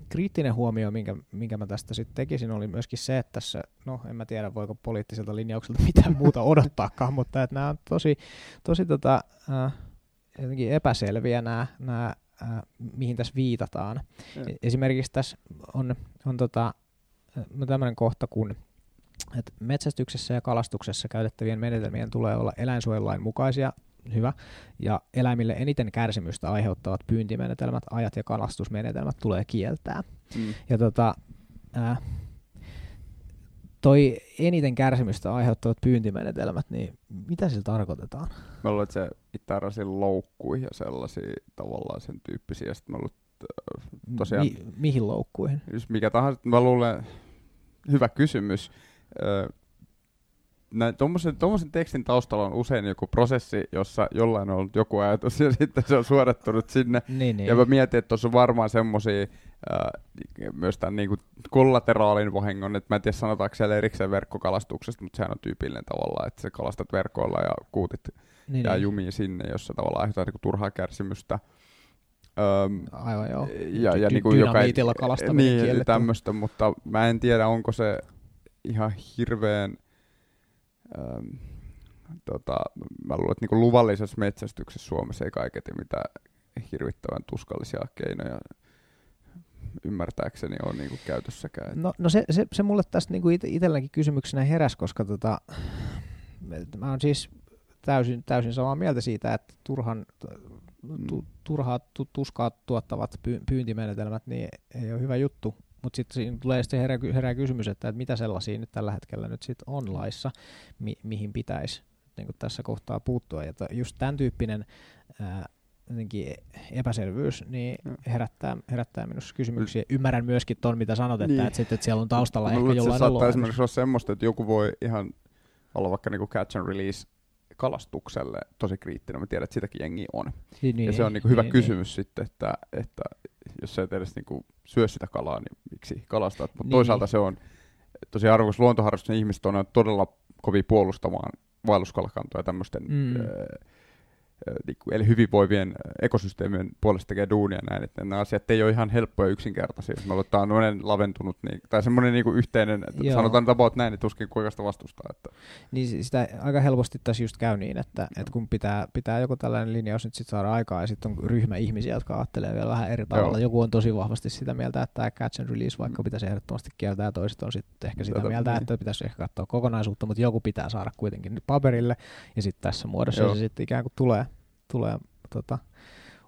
kriittinen huomio, minkä, minkä mä tästä sitten tekisin, oli myöskin se, että tässä, no en mä tiedä voiko poliittiselta linjaukselta [laughs] mitään muuta odottaakaan, mutta että nämä on tosi, tosi tota, äh, jotenkin epäselviä nämä, nämä äh, mihin tässä viitataan. Ja. E-, esimerkiksi tässä on, on tota, tämmöinen kohta, kun että metsästyksessä ja kalastuksessa käytettävien menetelmien tulee olla eläinsuojelulain mukaisia, hyvä, ja eläimille eniten kärsimystä aiheuttavat pyyntimenetelmät, ajat ja kalastusmenetelmät tulee kieltää. Mm. Ja tota, äh, toi eniten kärsimystä aiheuttavat pyyntimenetelmät, niin mitä sillä tarkoitetaan? Mä luulen, että se itarasin loukkuihin ja sellaisia tavallaan sen tyyppisiä. Ja mä luulen, äh, tosiaan, Mi- mihin loukkuihin? Jos mikä tahansa, mä luulen, hyvä kysymys. Tuommoisen tekstin taustalla on usein joku prosessi, jossa jollain on ollut joku ajatus [laughs] ja sitten se on suodattunut sinne. Niin, niin. Ja mä mietin, että tuossa on varmaan semmoisia myös tämän niin kuin kollateraalin vahingon, että mä en tiedä sanotaanko siellä erikseen verkkokalastuksesta, mutta sehän on tyypillinen tavalla, että sä kalastat verkoilla ja kuutit niin, ja niin. jumiin sinne, jossa tavallaan aiheutetaan niin turhaa kärsimystä. Öm, Aivan joo. Ja, ja niin kuin Dynamiitilla kalastaminen niin, tämmöistä, mutta mä en tiedä, onko se ihan hirveän ähm, tota, mä luulen, että niin luvallisessa metsästyksessä Suomessa ei kaiketi mitään hirvittävän tuskallisia keinoja ymmärtääkseni on niin kuin käytössäkään. No, no se, se, se mulle tästä niin kuin itselläkin kysymyksenä heräsi, koska tota, mä oon siis täysin, täysin samaa mieltä siitä, että turhan, tu, mm. turhaa tu, tuskaa tuottavat py, pyyntimenetelmät niin ei ole hyvä juttu. Mutta sitten siinä tulee sitten herää, herää kysymys, että, että mitä sellaisia nyt tällä hetkellä nyt sit on laissa, mi, mihin pitäisi niin tässä kohtaa puuttua. Ja just tämän tyyppinen ää, jotenkin epäselvyys, niin herättää, herättää minussa kysymyksiä. Ymmärrän myöskin ton, mitä sanot, että, niin. että, että, että siellä on taustalla Mä ehkä jollain se saattaa esimerkiksi olla semmoista, että joku voi ihan olla vaikka niinku catch and release kalastukselle tosi kriittinen. Mä tiedän, että sitäkin jengi on. Niin, ja se on niinku hyvä niin, kysymys niin. sitten, että, että jos sä et edes niinku syö sitä kalaa, niin miksi kalastat? Mutta niin. toisaalta se on tosi arvokas luontoharrastuksen ihmiset on todella kovin puolustamaan vaelluskalakantoja tämmöisten mm. niin eli hyvinvoivien ekosysteemien puolesta tekee duunia näin, että nämä asiat ei ole ihan helppoja yksinkertaisia. Mä luulen, tämä on laventunut, niin, tai semmoinen niin yhteinen, että Joo. sanotaan about näin, niin tuskin kuinka sitä vastustaa. Että. Niin sitä aika helposti tässä just käy niin, että, että kun pitää, pitää joku tällainen linjaus nyt sit saada aikaa, ja sitten on ryhmä ihmisiä, jotka ajattelee vielä vähän eri tavalla. Joo. Joku on tosi vahvasti sitä mieltä, että tämä catch and release vaikka mm. pitäisi ehdottomasti kieltää, ja toiset on sitten ehkä sitä Tätä, mieltä, niin. että pitäisi ehkä katsoa kokonaisuutta, mutta joku pitää saada kuitenkin paperille, ja sitten tässä muodossa Joo. se sitten ikään kuin tulee tulee tota,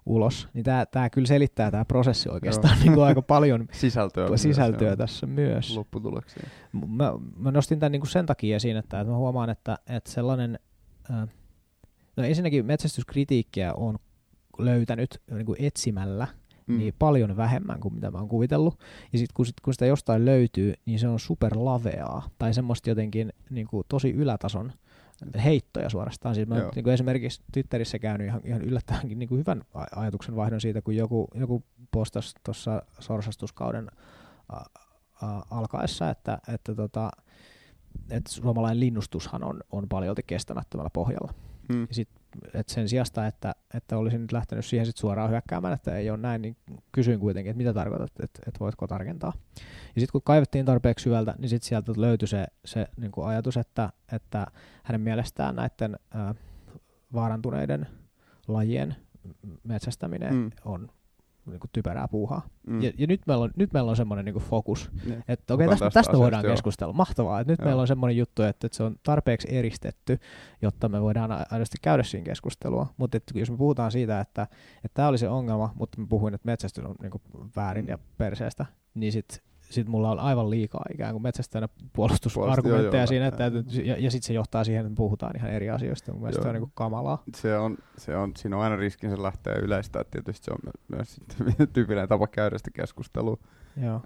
ulos, niin tämä kyllä selittää tämä prosessi oikeastaan niin kuin aika paljon sisältöä, [laughs] sisältöä myös, tässä myös. Lopputuloksia. Mä, mä nostin tämän niin kuin sen takia esiin, että, että mä huomaan, että, että sellainen, äh, no ensinnäkin metsästyskritiikkiä on löytänyt niin kuin etsimällä mm. niin paljon vähemmän kuin mitä mä oon kuvitellut. Ja sitten kun, sit, kun sitä jostain löytyy, niin se on superlaveaa tai semmoista jotenkin niin kuin tosi ylätason heittoja suorastaan. Siis mä niin kuin esimerkiksi Twitterissä käynyt ihan, ihan yllättävänkin niin kuin hyvän ajatuksen vaihdon siitä, kun joku, joku postasi tuossa sorsastuskauden a, a, alkaessa, että, että, tota, että suomalainen linnustushan on, on paljolti kestämättömällä pohjalla. Hmm. Ja sit et sen sijasta, että, että olisin nyt lähtenyt siihen sit suoraan hyökkäämään, että ei ole näin, niin kysyin kuitenkin, että mitä tarkoitat, että, että voitko tarkentaa. Ja sitten kun kaivettiin tarpeeksi syvältä, niin sitten sieltä löytyi se, se niin kuin ajatus, että, että hänen mielestään näiden ää, vaarantuneiden lajien metsästäminen mm. on niin kuin typerää puuhaa. Mm. Ja, ja nyt meillä on, nyt meillä on semmoinen niin fokus, niin. että okei, okay, tästä, tästä voidaan keskustella. Mahtavaa, että nyt joo. meillä on semmoinen juttu, että, että se on tarpeeksi eristetty, jotta me voidaan aidosti käydä siinä keskustelua. Mutta jos me puhutaan siitä, että, että tämä oli se ongelma, mutta mä puhuin, että metsästys on niin kuin väärin mm. ja perseestä, niin sitten sit mulla on aivan liikaa ikään kuin metsästäjänä puolustusargumentteja joo, siinä, että, ja, ja sitten se johtaa siihen, että puhutaan ihan eri asioista. Mun mielestä se on niin kuin kamalaa. Se on, se on, siinä on aina riskinsä lähteä yleistä, että tietysti se on myös [laughs] tyypillinen tapa käydä sitä keskustelua. Joo.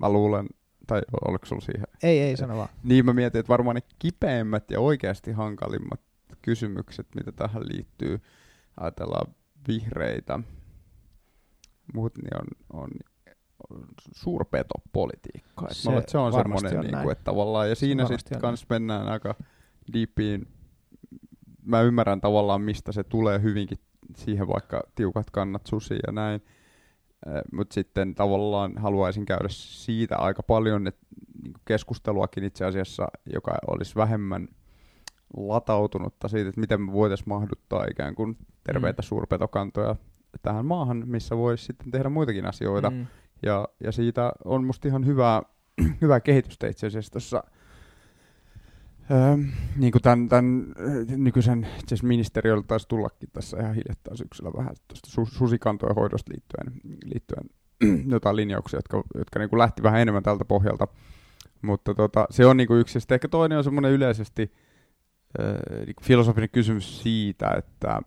Mä luulen, tai oliko sulla siihen? Ei, ei, sano vaan. Niin mä mietin, että varmaan ne kipeimmät ja oikeasti hankalimmat kysymykset, mitä tähän liittyy, ajatellaan vihreitä, muut, niin on, on suurpetopolitiikkaa. Se, että se on semmoinen, on niin kuin, että tavallaan, ja siinä sitten kans mennään aika deepiin. Mä ymmärrän tavallaan, mistä se tulee hyvinkin siihen vaikka tiukat kannat susi ja näin. Mutta sitten tavallaan haluaisin käydä siitä aika paljon että niin keskusteluakin itse asiassa, joka olisi vähemmän latautunutta siitä, että miten me voitaisiin mahduttaa ikään kuin terveitä mm. suurpetokantoja tähän maahan, missä voisi sitten tehdä muitakin asioita. Mm. Ja, ja siitä on musta ihan hyvää, [clears throat] hyvää kehitystä itse asiassa tuossa Öö, niin kuin tämän, tämän nykyisen itse ministeriöltä taisi tullakin tässä ihan hiljattain syksyllä vähän tuosta su, susikantojen hoidosta liittyen, liittyen [clears throat] jotain linjauksia, jotka, jotka niin lähti vähän enemmän tältä pohjalta. Mutta tota, se on niin yksi. Sitten ehkä toinen on semmoinen yleisesti öö, niin filosofinen kysymys siitä, että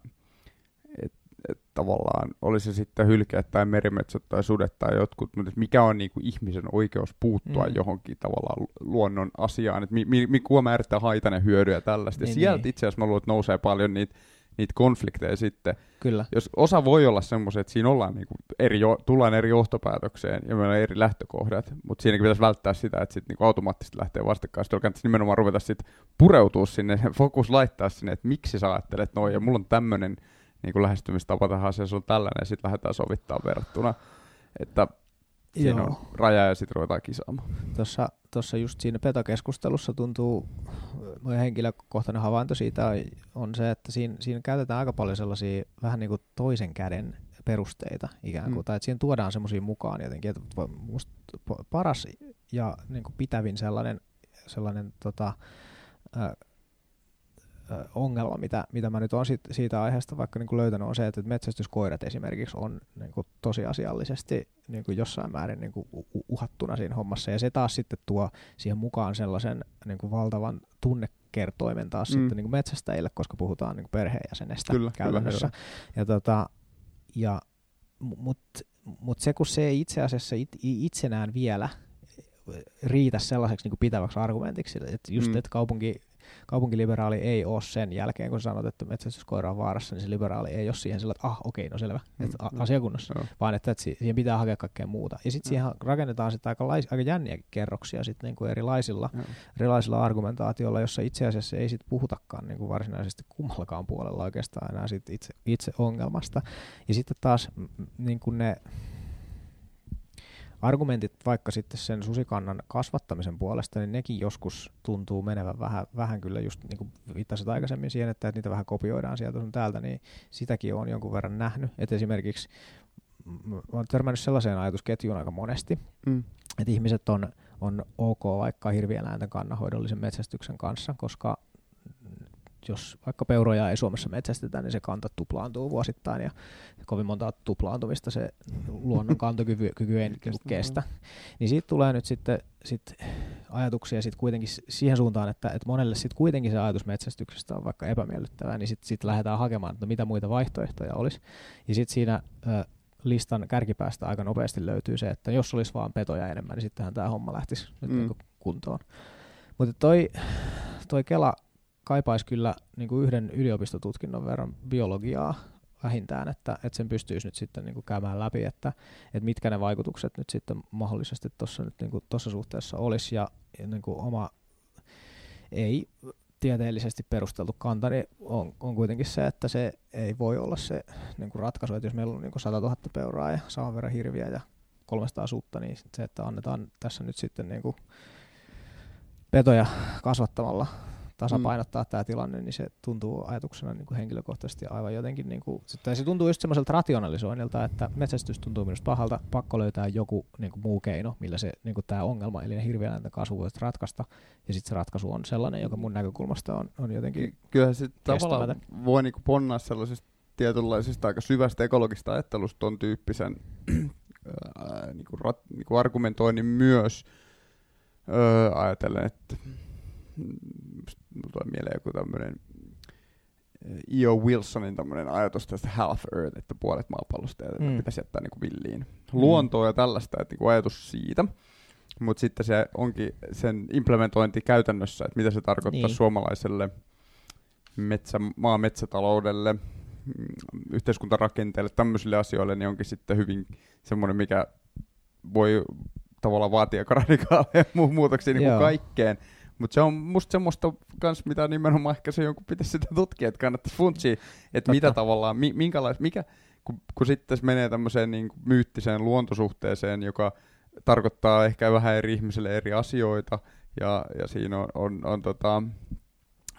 että tavallaan oli se sitten hylkeet tai merimetsot tai sudet tai jotkut, mutta mikä on niin kuin ihmisen oikeus puuttua mm. johonkin tavallaan luonnon asiaan, että mi, mi, mi, kuva määrittää haitainen hyödy ja tällaista. Niin, ja sieltä niin. itse asiassa mä luulen, että nousee paljon niitä niitä konflikteja sitten. Kyllä. Jos osa voi olla semmoisia, että siinä ollaan niinku eri, tullaan eri johtopäätökseen ja meillä on eri lähtökohdat, mutta siinäkin pitäisi välttää sitä, että sitten niinku automaattisesti lähtee vastakkain. Sitten kannattaisi nimenomaan ruveta sitten pureutua sinne, fokus laittaa sinne, että miksi sä ajattelet noin, ja mulla on tämmöinen niin kuin lähestymistapa tähän asiaan, se on tällainen, ja sitten lähdetään sovittaa verrattuna. Että siinä Joo. on raja ja sitten ruvetaan kisaamaan. Tuossa, tuossa just siinä petokeskustelussa tuntuu, mun henkilökohtainen havainto siitä on, se, että siinä, siinä käytetään aika paljon sellaisia vähän niin kuin toisen käden perusteita ikään kuin, Mm. tai että siinä tuodaan semmoisia mukaan jotenkin, että musta paras ja niin kuin pitävin sellainen, sellainen tota, ö, ongelma, mitä, mitä mä nyt on siitä, siitä aiheesta vaikka niin kuin löytänyt, on se, että metsästyskoirat esimerkiksi on niin kuin tosiasiallisesti niin kuin jossain määrin niin kuin uhattuna siinä hommassa, ja se taas sitten tuo siihen mukaan sellaisen niin kuin valtavan tunnekertoimen taas Mm. sitten niin kuin metsästäjille, koska puhutaan niin kuin perheenjäsenestä Kyllä, kyllä, käytännössä. ja tota, ja, Mutta mut se, kun se ei itse asiassa it, itsenään vielä riitä sellaiseksi niin kuin pitäväksi argumentiksi, että just, mm. että kaupunki, kaupunkiliberaali ei ole sen jälkeen, kun sanot, että metsästyskoira on vaarassa, niin se liberaali ei ole siihen sellainen, että ah, okei, no selvä, Mm, että mm. asiakunnassa, Joo. vaan että, että si- siihen pitää hakea kaikkea muuta. Ja sitten Mm. siihen rakennetaan sitten aika, lais, aika jänniäkin kerroksia sitten niin kuin erilaisilla, Joo. erilaisilla argumentaatioilla, jossa itse asiassa ei sit puhutakaan niin kuin varsinaisesti kummallakaan puolella oikeastaan enää sit itse, itse ongelmasta. Ja sitten taas mm, niin kuin ne argumentit vaikka sitten sen susikannan kasvattamisen puolesta, niin nekin joskus tuntuu menevän vähän, vähän kyllä just niin kuin viittasit aikaisemmin siihen, että, että niitä vähän kopioidaan sieltä sun täältä, niin sitäkin on jonkun verran nähnyt. Että esimerkiksi oon törmännyt sellaiseen ajatusketjuun aika monesti, Mm. että ihmiset on, on ok vaikka hirvieläinten kannanhoidollisen metsästyksen kanssa, koska jos vaikka peuroja ei Suomessa metsästetä, niin se kanta tuplaantuu vuosittain ja kovin monta tuplaantumista se luonnon kantokyky kyky ei niinku kestä. Niin siitä tulee nyt sitten sit ajatuksia sit kuitenkin siihen suuntaan, että, että monelle sit kuitenkin se ajatus metsästyksestä on vaikka epämiellyttävää, niin sitten sit lähdetään hakemaan, että mitä muita vaihtoehtoja olisi. Ja sitten siinä ö, listan kärkipäästä aika nopeasti löytyy se, että jos olisi vaan petoja enemmän, niin sittenhän tämä homma lähtisi nyt Mm. mm. niin kuntoon. Mutta toi, toi Kela kaipaisi kyllä niin kuin yhden yliopistotutkinnon verran biologiaa vähintään, että, että sen pystyisi nyt sitten niin kuin käymään läpi, että, että mitkä ne vaikutukset nyt sitten mahdollisesti tuossa niin tuossa suhteessa olisi. Ja, ja niin kuin oma ei tieteellisesti perusteltu kantani on, on kuitenkin se, että se ei voi olla se niin kuin ratkaisu, että jos meillä on niin kuin 100 000 peuraa ja saman verran hirviä ja 300 suutta, niin se, että annetaan tässä nyt sitten niin kuin petoja kasvattamalla tasapainottaa mm. tämä tilanne, niin se tuntuu ajatuksena niin kuin henkilökohtaisesti aivan jotenkin, niin kuin, tai se tuntuu just semmoiselta rationalisoinnilta, että metsästys tuntuu minusta pahalta, pakko löytää joku niin kuin muu keino, millä se niin kuin tämä ongelma, eli ne hirvieläinten kasvu voisi ratkaista, ja sitten se ratkaisu on sellainen, joka mun näkökulmasta on, on jotenkin Ky- Kyllähän se tavallaan voi niinku ponnaa sellaisesta tietynlaisesta aika syvästä ekologista ajattelusta ton tyyppisen [clears throat] ää, niinku, rat, niinku argumentoinnin myös öö, ajatellen, että mulla tulee mieleen joku tämmöinen E.O. Wilsonin tämmöinen ajatus tästä half earth, että puolet maapallosta mm. Mm. pitäisi jättää niinku villiin luontoa ja tällaista, että niinku ajatus siitä. Mutta sitten se onkin sen implementointi käytännössä, että mitä se tarkoittaa Niin. suomalaiselle metsä, maa metsätaloudelle, mm, yhteiskuntarakenteelle, tämmöisille asioille, niin onkin sitten hyvin semmoinen, mikä voi tavallaan vaatia [laughs] radikaaleja mu- muutoksia niin kuin kaikkeen. Mutta se on musta semmoista kans, mitä nimenomaan ehkä se jonkun pitäisi sitä tutkia, että kannattaisi funtsia, että mitä tavallaan, mi, minkälais, mikä, kun, kun sitten se menee tämmöiseen niin myyttiseen luontosuhteeseen, joka tarkoittaa ehkä vähän eri ihmisille eri asioita, ja, ja siinä on, on, on tota,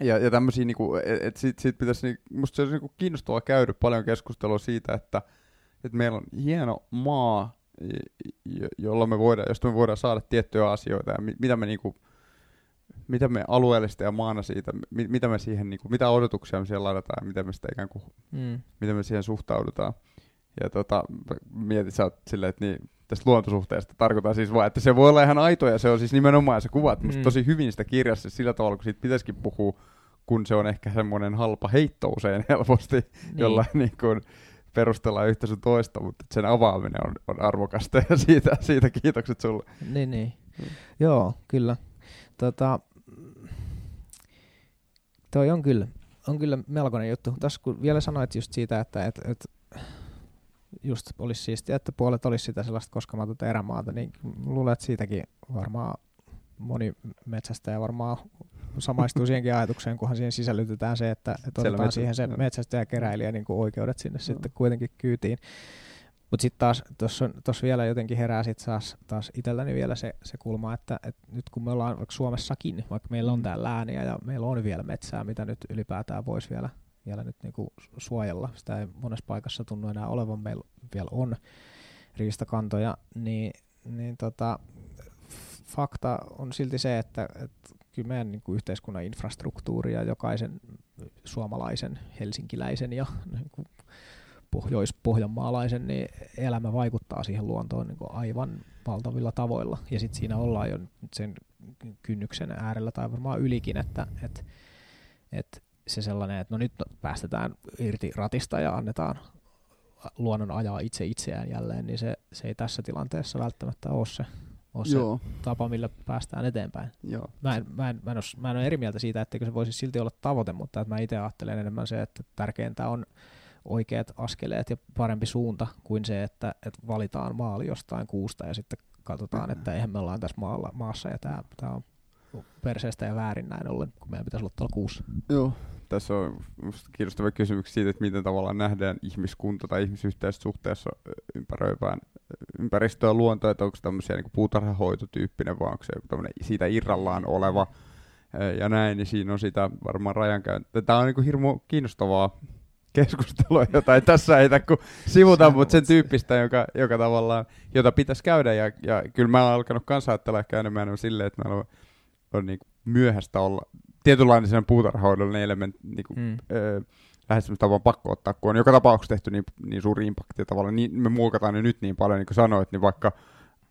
ja, ja tämmöisiä, niinku, että et siitä, siitä pitäisi, niinku, musta se olisi niinku kiinnostavaa käydä paljon keskustelua siitä, että et meillä on hieno maa, jo- jolla me voidaan, josta me voidaan saada tiettyjä asioita, ja mi, mitä me niinku, mitä me alueellisesti ja maana siitä, mi, mitä me siihen, niinku, mitä odotuksia me siellä laitetaan, ja miten me sitä ikään kuin mm. miten me siihen suhtaudutaan. Ja tota, mietit sä oot silleen, että niin, tästä luontosuhteesta tarkoitan siis vaan, että se voi olla ihan aito ja se on siis nimenomaan, kuvaat musta Mm. tosi hyvin sitä kirjassa sillä tavalla, kun siitä pitäisikin puhua, kun se on ehkä semmoinen halpa heitto usein [laughs] helposti, niin. jolla niin kuin perustellaan yhtä sun toista, mutta sen avaaminen on, on arvokasta [laughs] ja siitä, siitä kiitokset sulle. Niin, niin. Mm. Joo, kyllä. Tota, toi on kyllä, on kyllä melkoinen juttu. Tässä kun vielä sanoit just siitä, että et, et, just olisi siistiä, että puolet olisi sitä sellaista koskematonta erämaata, niin luulen, että siitäkin varmaan moni metsästäjä varmaan samaistuu [laughs] siihenkin ajatukseen, kunhan siihen sisällytetään se, että, että otetaan metsä- siihen se joo. metsästäjä keräilijä niin kuin oikeudet sinne Joo. sitten kuitenkin kyytiin. Mutta sitten taas tuossa vielä jotenkin herää sit taas, taas itselläni vielä se, se kulma, että, että nyt kun me ollaan vaikka Suomessakin, vaikka meillä on täällä lääniä ja meillä on vielä metsää, mitä nyt ylipäätään voisi vielä, vielä nyt niinku suojella, sitä ei monessa paikassa tunnu enää olevan, meillä vielä on riistakantoja, niin, niin tota, fakta on silti se, että, että kyllä meidän niin kuin yhteiskunnan infrastruktuuri ja jokaisen suomalaisen, helsinkiläisen ja niin kuin pohjois-pohjanmaalaisen niin elämä vaikuttaa siihen luontoon niin kuin aivan valtavilla tavoilla. Ja sitten siinä ollaan jo sen kynnyksen äärellä tai varmaan ylikin, että, että, että se sellainen, että no nyt päästetään irti ratista ja annetaan luonnon ajaa itse itseään jälleen, niin se, se ei tässä tilanteessa välttämättä ole se, ole Joo. se tapa, millä päästään eteenpäin. Joo. Mä, en, mä, en, mä, en ole, mä en ole eri mieltä siitä, etteikö se voisi silti olla tavoite, mutta että mä itse ajattelen enemmän se, että tärkeintä on oikeat askeleet ja parempi suunta kuin se, että, että valitaan maali jostain kuusta ja sitten katsotaan, että eihän me ollaan tässä maalla, maassa ja tämä, tämä on perseestä ja väärin näin ollen, kun meidän pitäisi olla tuolla kuussa. Joo, tässä on kiinnostava kysymys siitä, että miten tavallaan nähdään ihmiskunta tai ihmisyhteisö suhteessa ympäröivään ympäristöä luontoa, että onko tämmöisiä niin puutarhahoitotyyppinen vai onko se joku siitä irrallaan oleva ja näin, niin siinä on sitä varmaan rajankäyntiä. Tämä on niin hirmu kiinnostavaa keskustelua, jota ei tässä ei kun sivuta, mutta sen tyyppistä, joka, joka tavallaan, jota pitäisi käydä. Ja, ja kyllä mä oon alkanut kanssa ajattella ehkä enemmän silleen, että meillä on, on niin myöhäistä olla tietynlainen sen puutarhahoidollinen elementti, niin kuin, mm. öö, lähestymistapa pakko ottaa, kun on joka tapauksessa tehty niin, niin suuri impakti tavallaan, niin me muokataan ne nyt niin paljon, niin kuin sanoit, niin vaikka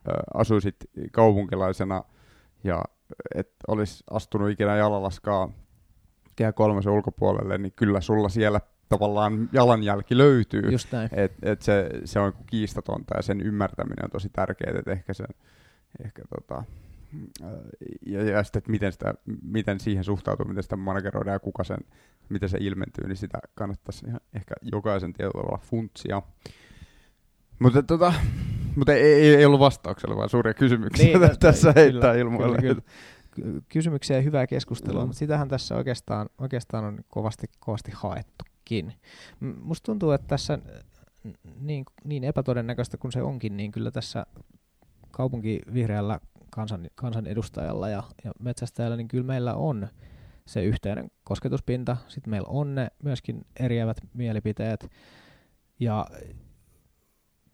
ö, asuisit kaupunkilaisena ja et olisi astunut ikinä jalalaskaa kehä kolmosen ulkopuolelle, niin kyllä sulla siellä tavallaan jalanjälki löytyy. Just näin. Et, et se, se on kiistatonta ja sen ymmärtäminen on tosi tärkeää, että ehkä, sen, ehkä tota, ja, ja sitten, että miten, sitä, miten siihen suhtautuu, miten sitä manageroidaan ja kuka sen, miten se ilmentyy, niin sitä kannattaisi ihan ehkä jokaisen tietyllä tavalla funtsia. Mutta tota, mutta ei, ei, ei ollut vastauksella, vaan suuria kysymyksiä niin, [laughs] tässä heittää ilmoille. Kyllä, kyllä. Kysymyksiä ja hyvää keskustelua, mm. mutta sitähän tässä oikeastaan, oikeastaan on kovasti, kovasti haettukin. Musta tuntuu, että tässä niin, niin epätodennäköistä kuin se onkin, niin kyllä tässä kaupunkivihreällä kansan, kansanedustajalla ja, ja metsästäjällä, niin kyllä meillä on se yhteinen kosketuspinta. Sitten meillä on ne myöskin eriävät mielipiteet. Ja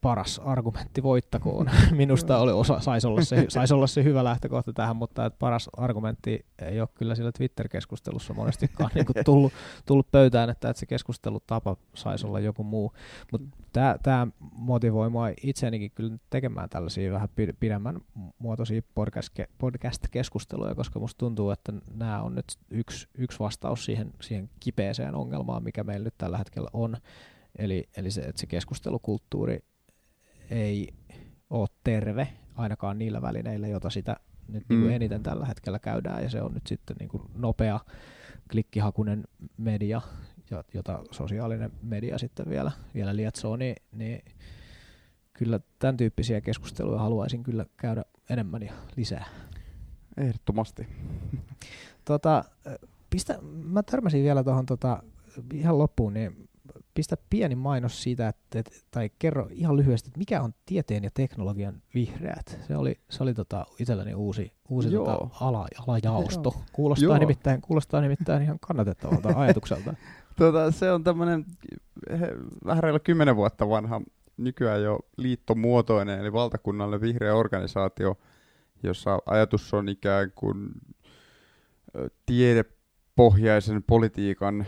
paras argumentti voittakoon. [laughs] Minusta oli osa, saisi olla, se, saisi olla se hyvä lähtökohta tähän, mutta että paras argumentti ei ole kyllä sillä Twitter-keskustelussa monestikaan niin kuin tullut, tullut pöytään, että, että se keskustelutapa saisi olla joku muu. Mutta tämä motivoi mua itseänikin kyllä tekemään tällaisia vähän pidemmän muotoisia podcast-keskusteluja, koska musta tuntuu, että nämä on nyt yksi, yksi vastaus siihen, siihen kipeeseen ongelmaan, mikä meillä nyt tällä hetkellä on. Eli, eli se, että se keskustelukulttuuri ei ole terve ainakaan niillä välineillä, joita sitä nyt niin kuin mm. eniten tällä hetkellä käydään, ja se on nyt sitten niin kuin nopea, klikkihakunen media, jota sosiaalinen media sitten vielä, vielä lietsoo, niin, niin kyllä tämän tyyppisiä keskusteluja haluaisin kyllä käydä enemmän ja lisää. Ehdottomasti. Tota, pistä, mä törmäsin vielä tuohon tota, ihan loppuun, niin pistä pieni mainos siitä, että, tai kerro ihan lyhyesti, että mikä on tieteen ja teknologian vihreät. Se oli, se oli tota itselläni uusi, uusi tota ala, alajaosto. Kuulostaa Joo. nimittäin, kuulostaa nimittäin ihan kannatettavalta [laughs] ajatukselta. Tota, se on tämmöinen vähän reillä kymmenen vuotta vanha, nykyään jo liittomuotoinen, eli valtakunnallinen vihreä organisaatio, jossa ajatus on ikään kuin tiedepohjaisen politiikan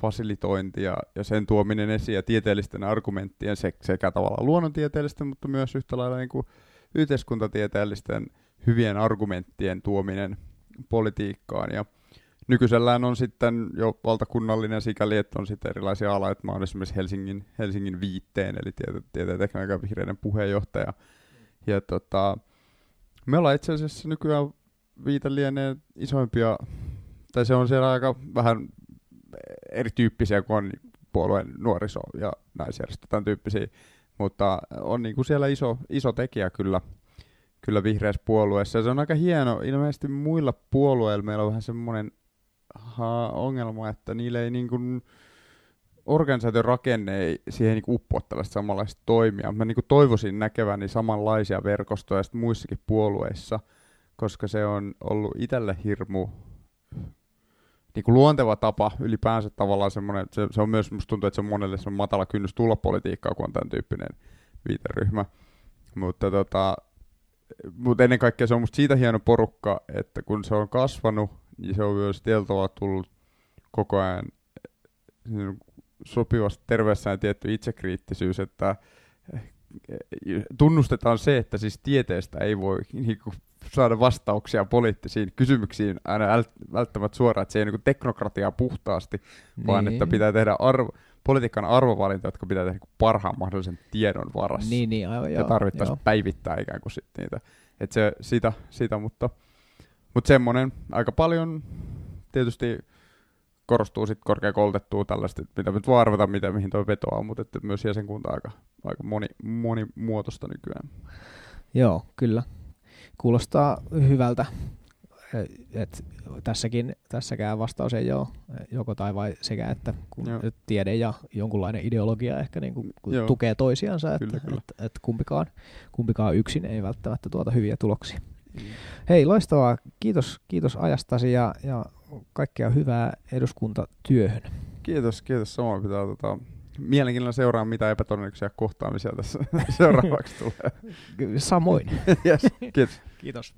fasilitointi ja, ja sen tuominen esiin ja tieteellisten argumenttien se, sekä tavallaan luonnontieteellisten, mutta myös yhtä lailla niin kuin yhteiskuntatieteellisten hyvien argumenttien tuominen politiikkaan. Ja nykyisellään on sitten jo valtakunnallinen sikäli, että on sitten erilaisia ala, että mä olen esimerkiksi Helsingin, Helsingin viitteen, eli tiete, tieteen tekniikan vihreiden puheenjohtaja. Ja tota, me ollaan itse asiassa nykyään viite lienee isoimpia, tai se on siellä aika vähän erityyppisiä kuin on puolueen nuoriso- ja naisjärjestö, tämän tyyppisiä, mutta on niin kuin siellä iso, iso tekijä kyllä, kyllä vihreässä puolueessa. Ja se on aika hieno. Ilmeisesti muilla puolueilla meillä on vähän semmoinen ongelma, että niillä ei niin kuin organisaation rakenne ei siihen niin uppoa tällaista samanlaista toimia. Mä niin toivoisin näkeväni samanlaisia verkostoja muissakin puolueissa, koska se on ollut itselle hirmu niin kuin luonteva tapa ylipäänsä tavallaan semmoinen, se, se on myös, musta tuntuu, että se on monelle se on matala kynnys tulla politiikkaa, kun on tämän tyyppinen viiteryhmä. Mutta tota, mutta ennen kaikkea se on musta siitä hieno porukka, että kun se on kasvanut, niin se on myös tietyllä tullut koko ajan niin sopivasti terveessään tietty itsekriittisyys, että tunnustetaan se, että siis tieteestä ei voi niin kuin, saada vastauksia poliittisiin kysymyksiin aina välttämättä suoraan, että se ei niin teknokratiaa puhtaasti, niin. vaan että pitää tehdä arvo, politiikan arvovalintoja, jotka pitää tehdä parhaan mahdollisen tiedon varassa. Niin, niin, aivan, ja tarvittaisiin päivittää ikään kuin sit niitä. Et se, sitä, sitä, mutta, mutta semmoinen aika paljon tietysti korostuu sitten korkeakoulutettua tällaista, mitä nyt voi arvata, mitä, mihin tuo vetoaa, mutta että myös jäsenkunta aika, aika moni, monimuotoista nykyään. Joo, kyllä. Kuulostaa hyvältä. Et tässäkin, tässäkään vastaus ei ole joko tai vai sekä, että kun Joo. tiede ja jonkunlainen ideologia ehkä niin kuin tukee toisiansa, että, kyllä, kyllä. että, että kumpikaan, kumpikaan yksin ei välttämättä tuota hyviä tuloksia. Mm. Hei, loistavaa. Kiitos, kiitos ajastasi ja, ja kaikkea hyvää eduskuntatyöhön. Kiitos, kiitos. Samoin pitää tota, mielenkiinnolla seuraa, mitä epätodennäköisiä kohtaamisia tässä [laughs] seuraavaksi tulee. Samoin. [laughs] yes, kiitos. Kiitos.